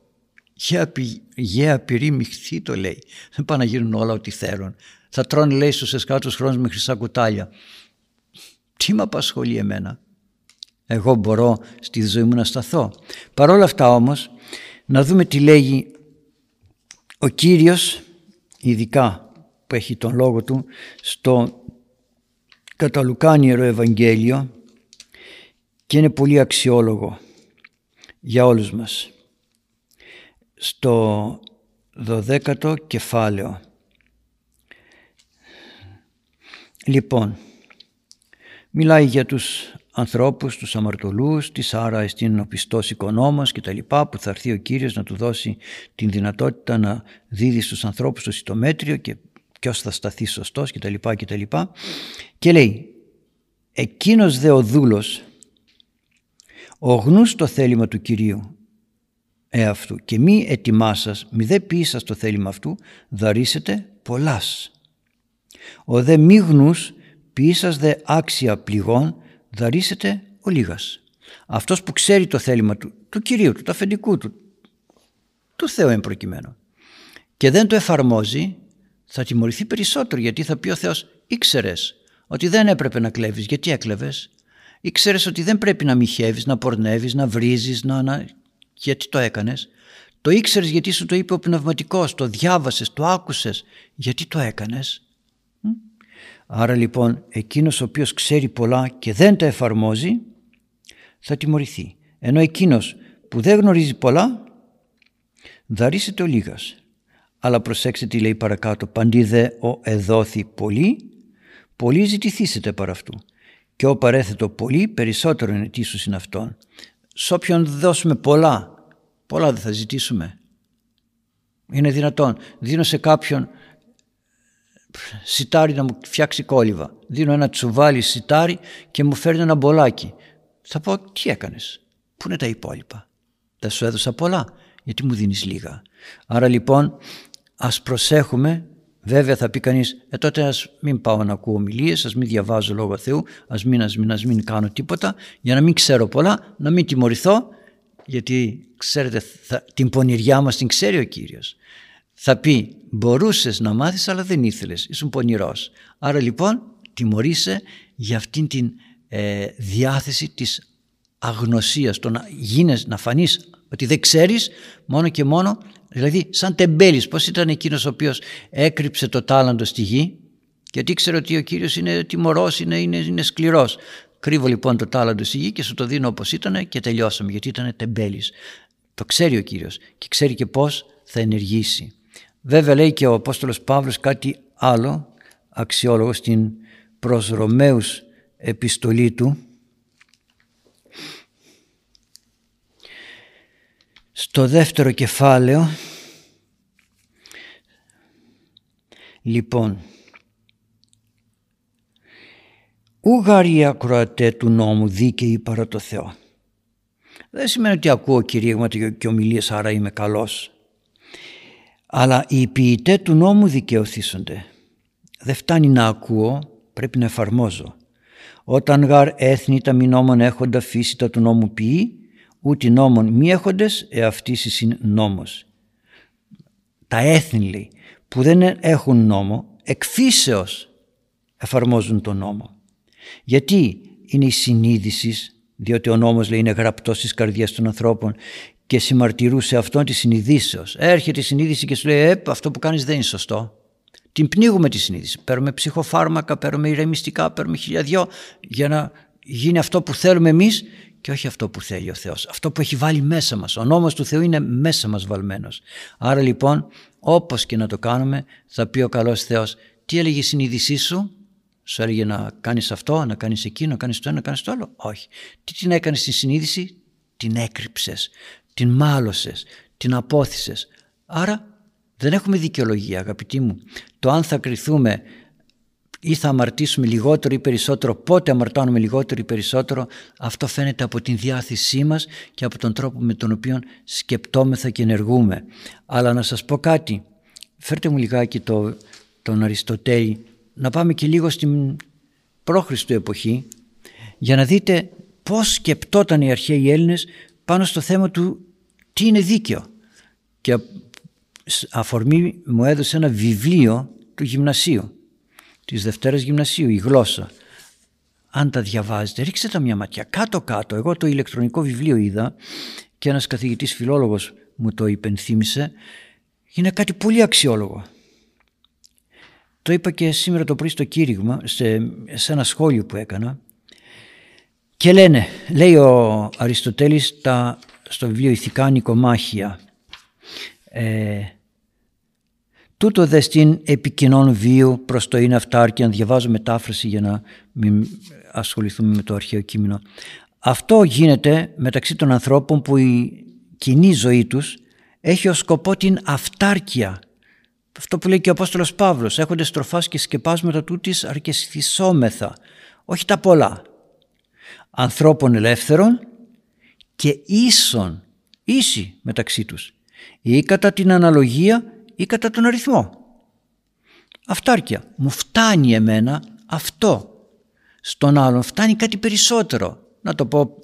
γέα πυρή μυχθή το λέει. Δεν πάνε να γίνουν όλα ό,τι θέλουν. Θα τρώνε λέει στους εσκάτους χρόνους με χρυσά κουτάλια. Τι με απασχολεί εμένα. Εγώ μπορώ στη ζωή μου να σταθώ. Παρ' όλα αυτά όμως να δούμε τι λέγει ο Κύριος ειδικά που έχει τον λόγο του στο καταλουκάνιερο Ευαγγέλιο και είναι πολύ αξιόλογο για όλους μας. Στο δωδέκατο κεφάλαιο. Λοιπόν, μιλάει για τους ανθρώπους, τους αμαρτωλούς, τη Άρα εστίν ο πιστός οικονόμος και τα λοιπά που θα έρθει ο Κύριος να του δώσει την δυνατότητα να δίδει στους ανθρώπους το σιτομέτριο και ποιος θα σταθεί σωστός και τα λοιπά και τα λοιπά και λέει εκείνος δε ο δούλος ογνούς το θέλημα του Κυρίου εαυτού και μη ετοιμάσας μη δε ποιήσας το θέλημα αυτού δαρίσετε πολλάς. Ο δε μη γνούς ποιήσας δε άξια πληγών δαρίσετε ο λίγας. Αυτός που ξέρει το θέλημα του του Κυρίου του, του αφεντικού του του Θεού εμπροκειμένου και δεν το εφαρμόζει θα τιμωρηθεί περισσότερο γιατί θα πει ο Θεός ήξερες ότι δεν έπρεπε να κλέβεις γιατί έκλεβες; Ήξερες ότι δεν πρέπει να μοιχεύεις, να πορνεύεις, να βρίζεις να, να... γιατί το έκανες; Το ήξερες γιατί σου το είπε ο πνευματικός το διάβασες, το άκουσες γιατί το έκανες; Άρα λοιπόν εκείνος ο οποίος ξέρει πολλά και δεν τα εφαρμόζει θα τιμωρηθεί ενώ εκείνος που δεν γνωρίζει πολλά δαρίσεται ο λίγας αλλά προσέξτε τι λέει παρακάτω. Παντί δε ο εδόθη πολύ, πολύ ζητηθήσετε παρά αυτού. Και ο παρέθετο πολύ, περισσότερο είναι τίσους είναι αυτόν. Σ' όποιον δώσουμε πολλά, πολλά δεν θα ζητήσουμε. Είναι δυνατόν. Δίνω σε κάποιον σιτάρι να μου φτιάξει κόλληβα. Δίνω ένα τσουβάλι σιτάρι και μου φέρνει ένα μπολάκι. Θα πω τι έκανες; Πού είναι τα υπόλοιπα; Δεν σου έδωσα πολλά γιατί μου δίνεις λίγα. Άρα λοιπόν ας προσέχουμε Βέβαια θα πει κανείς, ε, τότε ας μην πάω να ακούω ομιλίες, ας μην διαβάζω Λόγο Θεού, ας μην, ας μην, ας μην κάνω τίποτα, για να μην ξέρω πολλά, να μην τιμωρηθώ, γιατί ξέρετε θα, την πονηριά μας την ξέρει ο Κύριος. Θα πει, μπορούσες να μάθεις αλλά δεν ήθελες, ήσουν πονηρός. Άρα λοιπόν τιμωρείσαι για αυτήν την ε, διάθεση της αγνωσίας, το να, γίνες, να φανείς ότι δεν ξέρεις μόνο και μόνο Δηλαδή σαν τεμπέλης πώς ήταν εκείνος ο οποίος έκρυψε το τάλαντο στη γη γιατί ήξερε ότι ο Κύριος είναι τιμωρός, είναι, είναι, είναι σκληρός. Κρύβω λοιπόν το τάλαντο στη γη και σου το δίνω όπως ήταν και τελειώσαμε γιατί ήταν τεμπέλης. Το ξέρει ο Κύριος και ξέρει και πώς θα ενεργήσει. Βέβαια λέει και ο Απόστολος Παύλος κάτι άλλο αξιόλογος στην προς Ρωμαίους επιστολή του. Στο δεύτερο κεφάλαιο λοιπόν ουγαρία ακροατέ του νόμου δίκαιοι παρά το Θεό δεν σημαίνει ότι ακούω κηρύγματα και ομιλίες άρα είμαι καλός αλλά οι ποιητέ του νόμου δικαιωθήσονται δεν φτάνει να ακούω πρέπει να εφαρμόζω όταν γαρ έθνη τα μη νόμων έχοντα φύση τα του νόμου ποιεί ούτε νόμων μη έχοντες εαυτής είναι νόμος. Τα έθνη λέει, που δεν έχουν νόμο εκφύσεως εφαρμόζουν τον νόμο. Γιατί είναι η συνείδησης, διότι ο νόμος λέει είναι γραπτός στις καρδιές των ανθρώπων και συμμαρτυρούσε αυτόν τη συνειδήσεως. Έρχεται η συνείδηση και σου λέει ε, αυτό που κάνεις δεν είναι σωστό. Την πνίγουμε τη συνείδηση. Παίρνουμε ψυχοφάρμακα, παίρνουμε ηρεμιστικά, παίρνουμε χιλιαδιό για να γίνει αυτό που θέλουμε εμείς και όχι αυτό που θέλει ο Θεός. Αυτό που έχει βάλει μέσα μας. Ο νόμος του Θεού είναι μέσα μας βαλμένος. Άρα λοιπόν όπως και να το κάνουμε θα πει ο καλός Θεός τι έλεγε η συνείδησή σου; Σου έλεγε να κάνεις αυτό, να κάνεις εκείνο, να κάνεις το ένα, να κάνεις το άλλο; Όχι. Τι την έκανες στη συνείδηση, την έκρυψες, την μάλωσες, την απόθυσες. Άρα δεν έχουμε δικαιολογία αγαπητοί μου. Το αν θα κριθούμε ή θα αμαρτήσουμε λιγότερο ή περισσότερο, πότε αμαρτάνουμε λιγότερο ή περισσότερο, αυτό φαίνεται από την διάθεσή μας και από τον τρόπο με τον οποίο σκεπτόμεθα και ενεργούμε. Αλλά να σας πω κάτι, φέρτε μου λιγάκι το, τον Αριστοτέλη, να πάμε και λίγο στην πρόχριστο εποχή, για να δείτε πώς σκεπτόταν οι αρχαίοι Έλληνες πάνω στο θέμα του τι είναι δίκαιο. Και αφορμή μου έδωσε ένα βιβλίο του γυμνασίου της Δευτέρας Γυμνασίου, η γλώσσα. Αν τα διαβάζετε, ρίξτε τα μια ματιά κάτω-κάτω. Εγώ το ηλεκτρονικό βιβλίο είδα και ένας καθηγητής φιλόλογος μου το υπενθύμησε. Είναι κάτι πολύ αξιόλογο. Το είπα και σήμερα το πρωί στο κήρυγμα, σε, σε ένα σχόλιο που έκανα. Και λένε, λέει ο Αριστοτέλης τα, στο βιβλίο «Ηθικά Νικομάχια», ε, Τούτο δε στην επικοινών βίου προς το είναι αυτάρκεια, αν διαβάζω μετάφραση για να μην ασχοληθούμε με το αρχαίο κείμενο. Αυτό γίνεται μεταξύ των ανθρώπων που η κοινή ζωή τους έχει ως σκοπό την αυτάρκεια. Αυτό που λέει και ο Απόστολος Παύλος, έχονται στροφάς και σκεπάσματα τούτης αρκεσθισόμεθα, όχι τα πολλά. Ανθρώπων ελεύθερων και ίσων, ίσοι μεταξύ τους ή κατά την αναλογία ή κατά τον αριθμό. Αυτάρκεια. Μου φτάνει εμένα αυτό. Στον άλλον φτάνει κάτι περισσότερο. Να το πω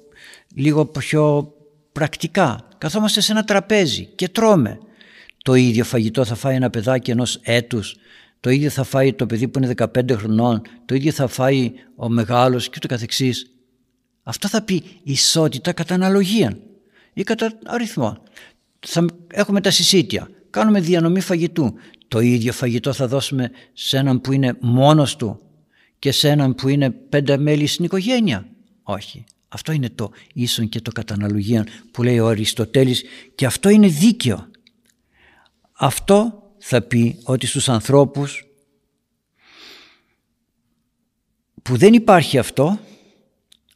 λίγο πιο πρακτικά. Καθόμαστε σε ένα τραπέζι και τρώμε. Το ίδιο φαγητό θα φάει ένα παιδάκι ενός έτους. Το ίδιο θα φάει το παιδί που είναι 15 χρονών. Το ίδιο θα φάει ο μεγάλος και ούτω καθεξής. Αυτό θα πει ισότητα κατά αναλογία ή κατά αριθμό. Θα έχουμε τα συσίτια κάνουμε διανομή φαγητού. Το ίδιο φαγητό θα δώσουμε σε έναν που είναι μόνος του και σε έναν που είναι πέντε μέλη στην οικογένεια. Όχι. Αυτό είναι το ίσον και το καταναλογία που λέει ο Αριστοτέλης και αυτό είναι δίκαιο. Αυτό θα πει ότι στους ανθρώπους που δεν υπάρχει αυτό,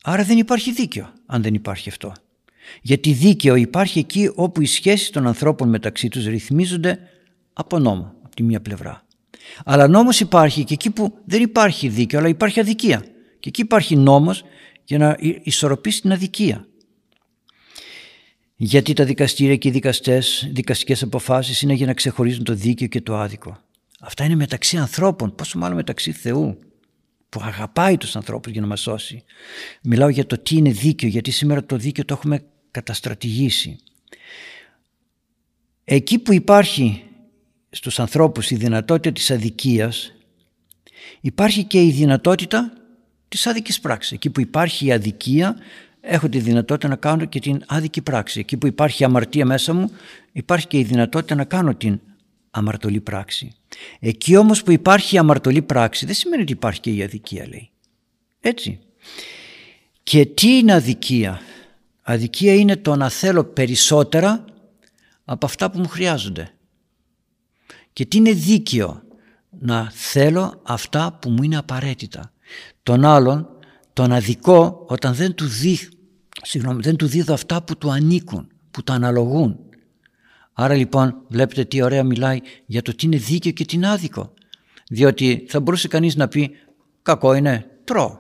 άρα δεν υπάρχει δίκαιο αν δεν υπάρχει αυτό. Γιατί δίκαιο υπάρχει εκεί όπου οι σχέσεις των ανθρώπων μεταξύ τους ρυθμίζονται από νόμο, από τη μία πλευρά. Αλλά νόμος υπάρχει και εκεί που δεν υπάρχει δίκαιο, αλλά υπάρχει αδικία. Και εκεί υπάρχει νόμος για να ισορροπήσει την αδικία. Γιατί τα δικαστήρια και οι δικαστές, δικαστικές αποφάσεις είναι για να ξεχωρίζουν το δίκαιο και το άδικο. Αυτά είναι μεταξύ ανθρώπων, πόσο μάλλον μεταξύ Θεού που αγαπάει τους ανθρώπους για να μας σώσει. Μιλάω για το τι είναι δίκαιο, γιατί σήμερα το δίκαιο το έχουμε καταστρατηγήσει. Εκεί που υπάρχει στους ανθρώπους η δυνατότητα της αδικίας υπάρχει και η δυνατότητα της άδικης πράξης. Εκεί που υπάρχει η αδικία έχω τη δυνατότητα να κάνω και την άδικη πράξη. Εκεί που υπάρχει αμαρτία μέσα μου υπάρχει και η δυνατότητα να κάνω την αμαρτωλή πράξη. Εκεί όμως που υπάρχει η αμαρτωλή πράξη δεν σημαίνει ότι υπάρχει και η αδικία λέει. Έτσι. Και τι είναι αδικία; Αδικία είναι το να θέλω περισσότερα από αυτά που μου χρειάζονται. Και τι είναι δίκαιο; Να θέλω αυτά που μου είναι απαραίτητα. Τον άλλον τον αδικό όταν δεν του, δι, συγγνώμη, δεν του δίδω αυτά που του ανήκουν, που του αναλογούν. Άρα λοιπόν βλέπετε τι ωραία μιλάει για το τι είναι δίκαιο και τι είναι άδικο. Διότι θα μπορούσε κανείς να πει κακό είναι τρώω.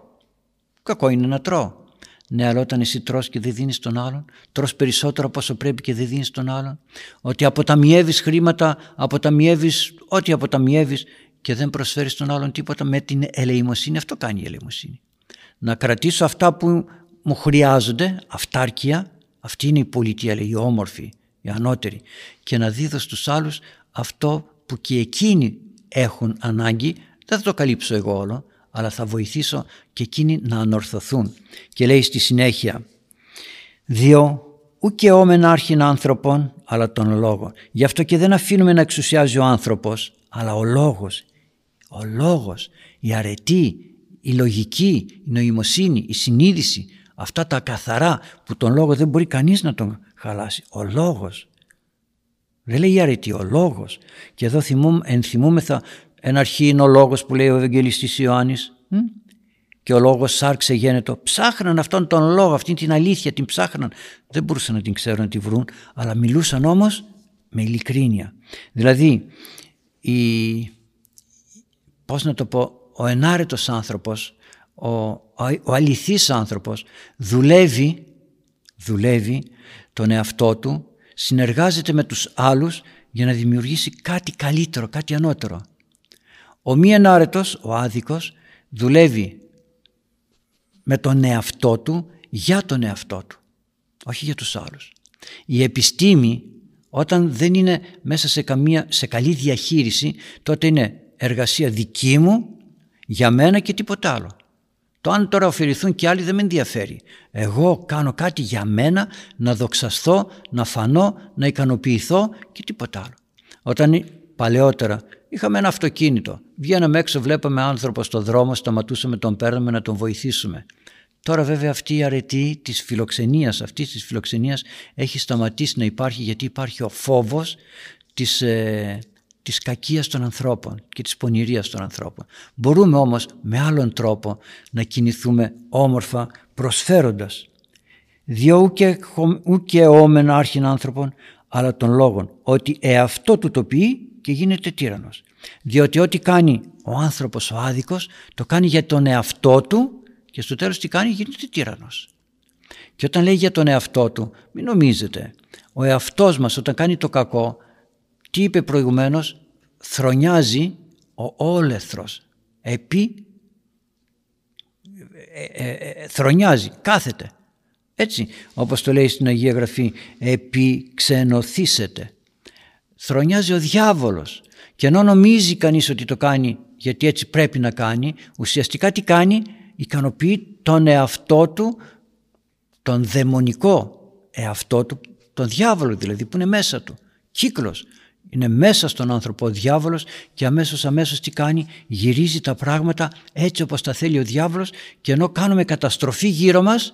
Κακό είναι να τρώω. Ναι, αλλά όταν εσύ τρως και δεν δίνεις τον άλλον, τρως περισσότερο από όσο πρέπει και δεν δίνεις τον άλλον. Ότι αποταμιεύεις χρήματα, αποταμιεύεις ό,τι αποταμιεύεις και δεν προσφέρεις τον άλλον τίποτα με την ελεημοσύνη. Αυτό κάνει η ελεημοσύνη. Να κρατήσω αυτά που μου χρειάζονται, αυτάρκεια, αυτή είναι η πολιτεία, λέει, η όμορφη, η ανώτερη, και να δίδω στους άλλους αυτό που και εκείνοι έχουν ανάγκη, δεν θα το καλύψω εγώ όλο, αλλά θα βοηθήσω και εκείνοι να ανορθωθούν. Και λέει στη συνέχεια «Διό ουκε όμεν άρχιν άνθρωπων, αλλά τον λόγο». Γι' αυτό και δεν αφήνουμε να εξουσιάζει ο άνθρωπος, αλλά ο λόγος. Ο λόγος, η αρετή, η λογική, η νοημοσύνη, η συνείδηση, αυτά τα καθαρά που τον λόγο δεν μπορεί κανείς να τον χαλάσει. Ο λόγος. Δεν λέει η αρετή, ο λόγος. Και εδώ ενθυμούμεθα ένα αρχή είναι ο λόγος που λέει ο Ευαγγελιστής Ιωάννης και ο λόγος σάρξε γένετο. Ψάχναν αυτόν τον λόγο, αυτή την αλήθεια την ψάχναν. Δεν μπορούσαν να την ξέρουν να τη βρουν, αλλά μιλούσαν όμως με ειλικρίνεια. Δηλαδή, η, πώς να το πω, ο ενάρετος άνθρωπος, ο, ο, ο αληθής άνθρωπος δουλεύει, δουλεύει τον εαυτό του, συνεργάζεται με τους άλλους για να δημιουργήσει κάτι καλύτερο, κάτι ανώτερο. Ο μη ενάρετος, ο άδικος, δουλεύει με τον εαυτό του για τον εαυτό του, όχι για τους άλλους. Η επιστήμη όταν δεν είναι μέσα σε, καμία, σε καλή διαχείριση τότε είναι εργασία δική μου για μένα και τίποτα άλλο. Το αν τώρα ωφεληθούν και άλλοι δεν με ενδιαφέρει. Εγώ κάνω κάτι για μένα, να δοξαστώ, να φανώ, να ικανοποιηθώ και τίποτα άλλο. Όταν παλαιότερα είχαμε ένα αυτοκίνητο, βγαίναμε έξω, βλέπαμε άνθρωπο στο δρόμο, σταματούσαμε, τον παίρναμε να τον βοηθήσουμε. Τώρα βέβαια αυτή η αρετή της φιλοξενίας, αυτής της φιλοξενίας έχει σταματήσει να υπάρχει γιατί υπάρχει ο φόβος της, ε, της κακίας των ανθρώπων και της πονηρίας των ανθρώπων. Μπορούμε όμως με άλλον τρόπο να κινηθούμε όμορφα προσφέροντας. Διό ούκε, ούκε όμεν άρχιν άνθρωπων αλλά των λόγων ότι εαυτό του το πει και γίνεται τύρανος. Διότι ό,τι κάνει ο άνθρωπος ο άδικος το κάνει για τον εαυτό του και στο τέλος τι κάνει γίνεται τύρανος. Και όταν λέει για τον εαυτό του μην νομίζετε ο εαυτός μας όταν κάνει το κακό τι είπε προηγουμένως θρονιάζει ο όλεθρος επί ε, ε, ε, θρονιάζει, κάθεται έτσι όπως το λέει στην Αγία Γραφή επί ξενοθήσετε θρονιάζει ο διάβολος και ενώ νομίζει κανείς ότι το κάνει γιατί έτσι πρέπει να κάνει ουσιαστικά τι κάνει ικανοποιεί τον εαυτό του, τον δαιμονικό εαυτό του, τον διάβολο δηλαδή που είναι μέσα του. Κύκλος. Είναι μέσα στον άνθρωπο ο διάβολος και αμέσως αμέσως τι κάνει, γυρίζει τα πράγματα έτσι όπως τα θέλει ο διάβολος και ενώ κάνουμε καταστροφή γύρω μας,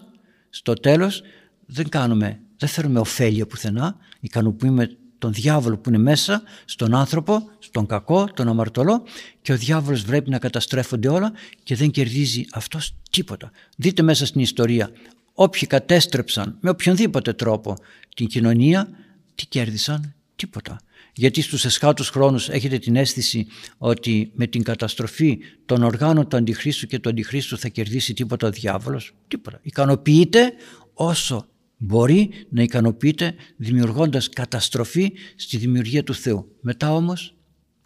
στο τέλος δεν κάνουμε, δεν φέρουμε ωφέλεια πουθενά, ικανοποιούμε τον διάβολο που είναι μέσα στον άνθρωπο, στον κακό, τον αμαρτωλό και ο διάβολος βλέπει να καταστρέφονται όλα και δεν κερδίζει αυτός τίποτα. Δείτε μέσα στην ιστορία, όποιοι κατέστρεψαν με οποιονδήποτε τρόπο την κοινωνία, τι κέρδισαν, τίποτα. Γιατί στους εσχάτους χρόνους έχετε την αίσθηση ότι με την καταστροφή των οργάνων του Αντιχρίστου και του Αντιχρίστου θα κερδίσει τίποτα ο διάβολος; Τίποτα. Ικανοποιείται όσο μπορεί να ικανοποιείται δημιουργώντας καταστροφή στη δημιουργία του Θεού. Μετά όμως,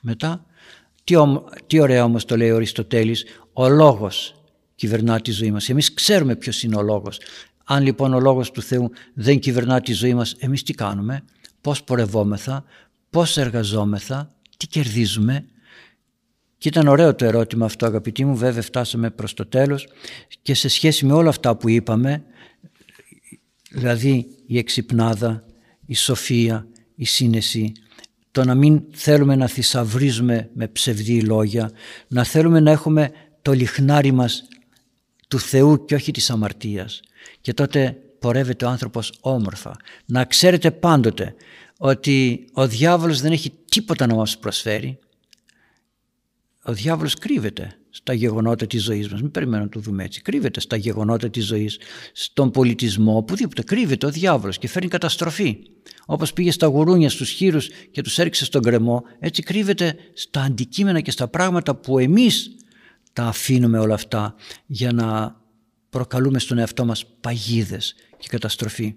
μετά, τι, τι ωραία όμως το λέει ο Αριστοτέλης, ο λόγος κυβερνά τη ζωή μας. Εμείς ξέρουμε ποιος είναι ο λόγος. Αν λοιπόν ο λόγος του Θεού δεν κυβερνά τη ζωή μας, εμείς τι κάνουμε, πώς πορευόμεθα, πώς εργαζόμεθα, τι κερδίζουμε. Και ήταν ωραίο το ερώτημα αυτό αγαπητοί μου, βέβαια φτάσαμε προς το τέλος και σε σχέση με όλα αυτά που είπαμε δηλαδή η εξυπνάδα, η σοφία, η σύνεση, το να μην θέλουμε να θησαυρίζουμε με ψευδή λόγια, να θέλουμε να έχουμε το λιχνάρι μας του Θεού και όχι της αμαρτίας. Και τότε πορεύεται ο άνθρωπος όμορφα. Να ξέρετε πάντοτε ότι ο διάβολος δεν έχει τίποτα να μας προσφέρει. Ο διάβολος κρύβεται στα γεγονότα της ζωής μας. Μην περιμένουμε να το δούμε έτσι. Κρύβεται στα γεγονότα της ζωής, στον πολιτισμό, οπουδήποτε. Κρύβεται ο διάβολος και φέρνει καταστροφή. Όπως πήγε στα γουρούνια, στους χείρους και τους έριξε στον κρεμό, έτσι κρύβεται στα αντικείμενα και στα πράγματα που εμείς τα αφήνουμε όλα αυτά για να προκαλούμε στον εαυτό μας παγίδες και καταστροφή.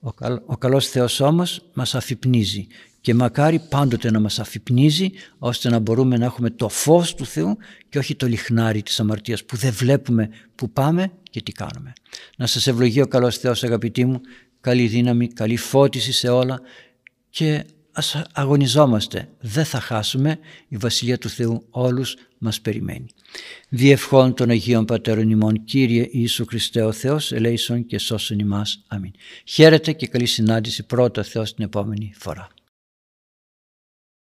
Ο, ο καλός Θεός όμως μας αφυπνίζει και μακάρι πάντοτε να μας αφυπνίζει ώστε να μπορούμε να έχουμε το φως του Θεού και όχι το λιχνάρι της αμαρτίας που δεν βλέπουμε που πάμε και τι κάνουμε. Να σας ευλογεί ο καλός Θεός αγαπητοί μου, καλή δύναμη, καλή φώτιση σε όλα και ας αγωνιζόμαστε. Δεν θα χάσουμε, η Βασιλεία του Θεού όλους μας περιμένει. Διευχών των Αγίων Πατέρων ημών, Κύριε Ιησού Χριστέ ο Θεός, ελέησον και σώσον ημάς. Αμήν. Χαίρετε και καλή συνάντηση πρώτα Θεός την επόμενη φορά.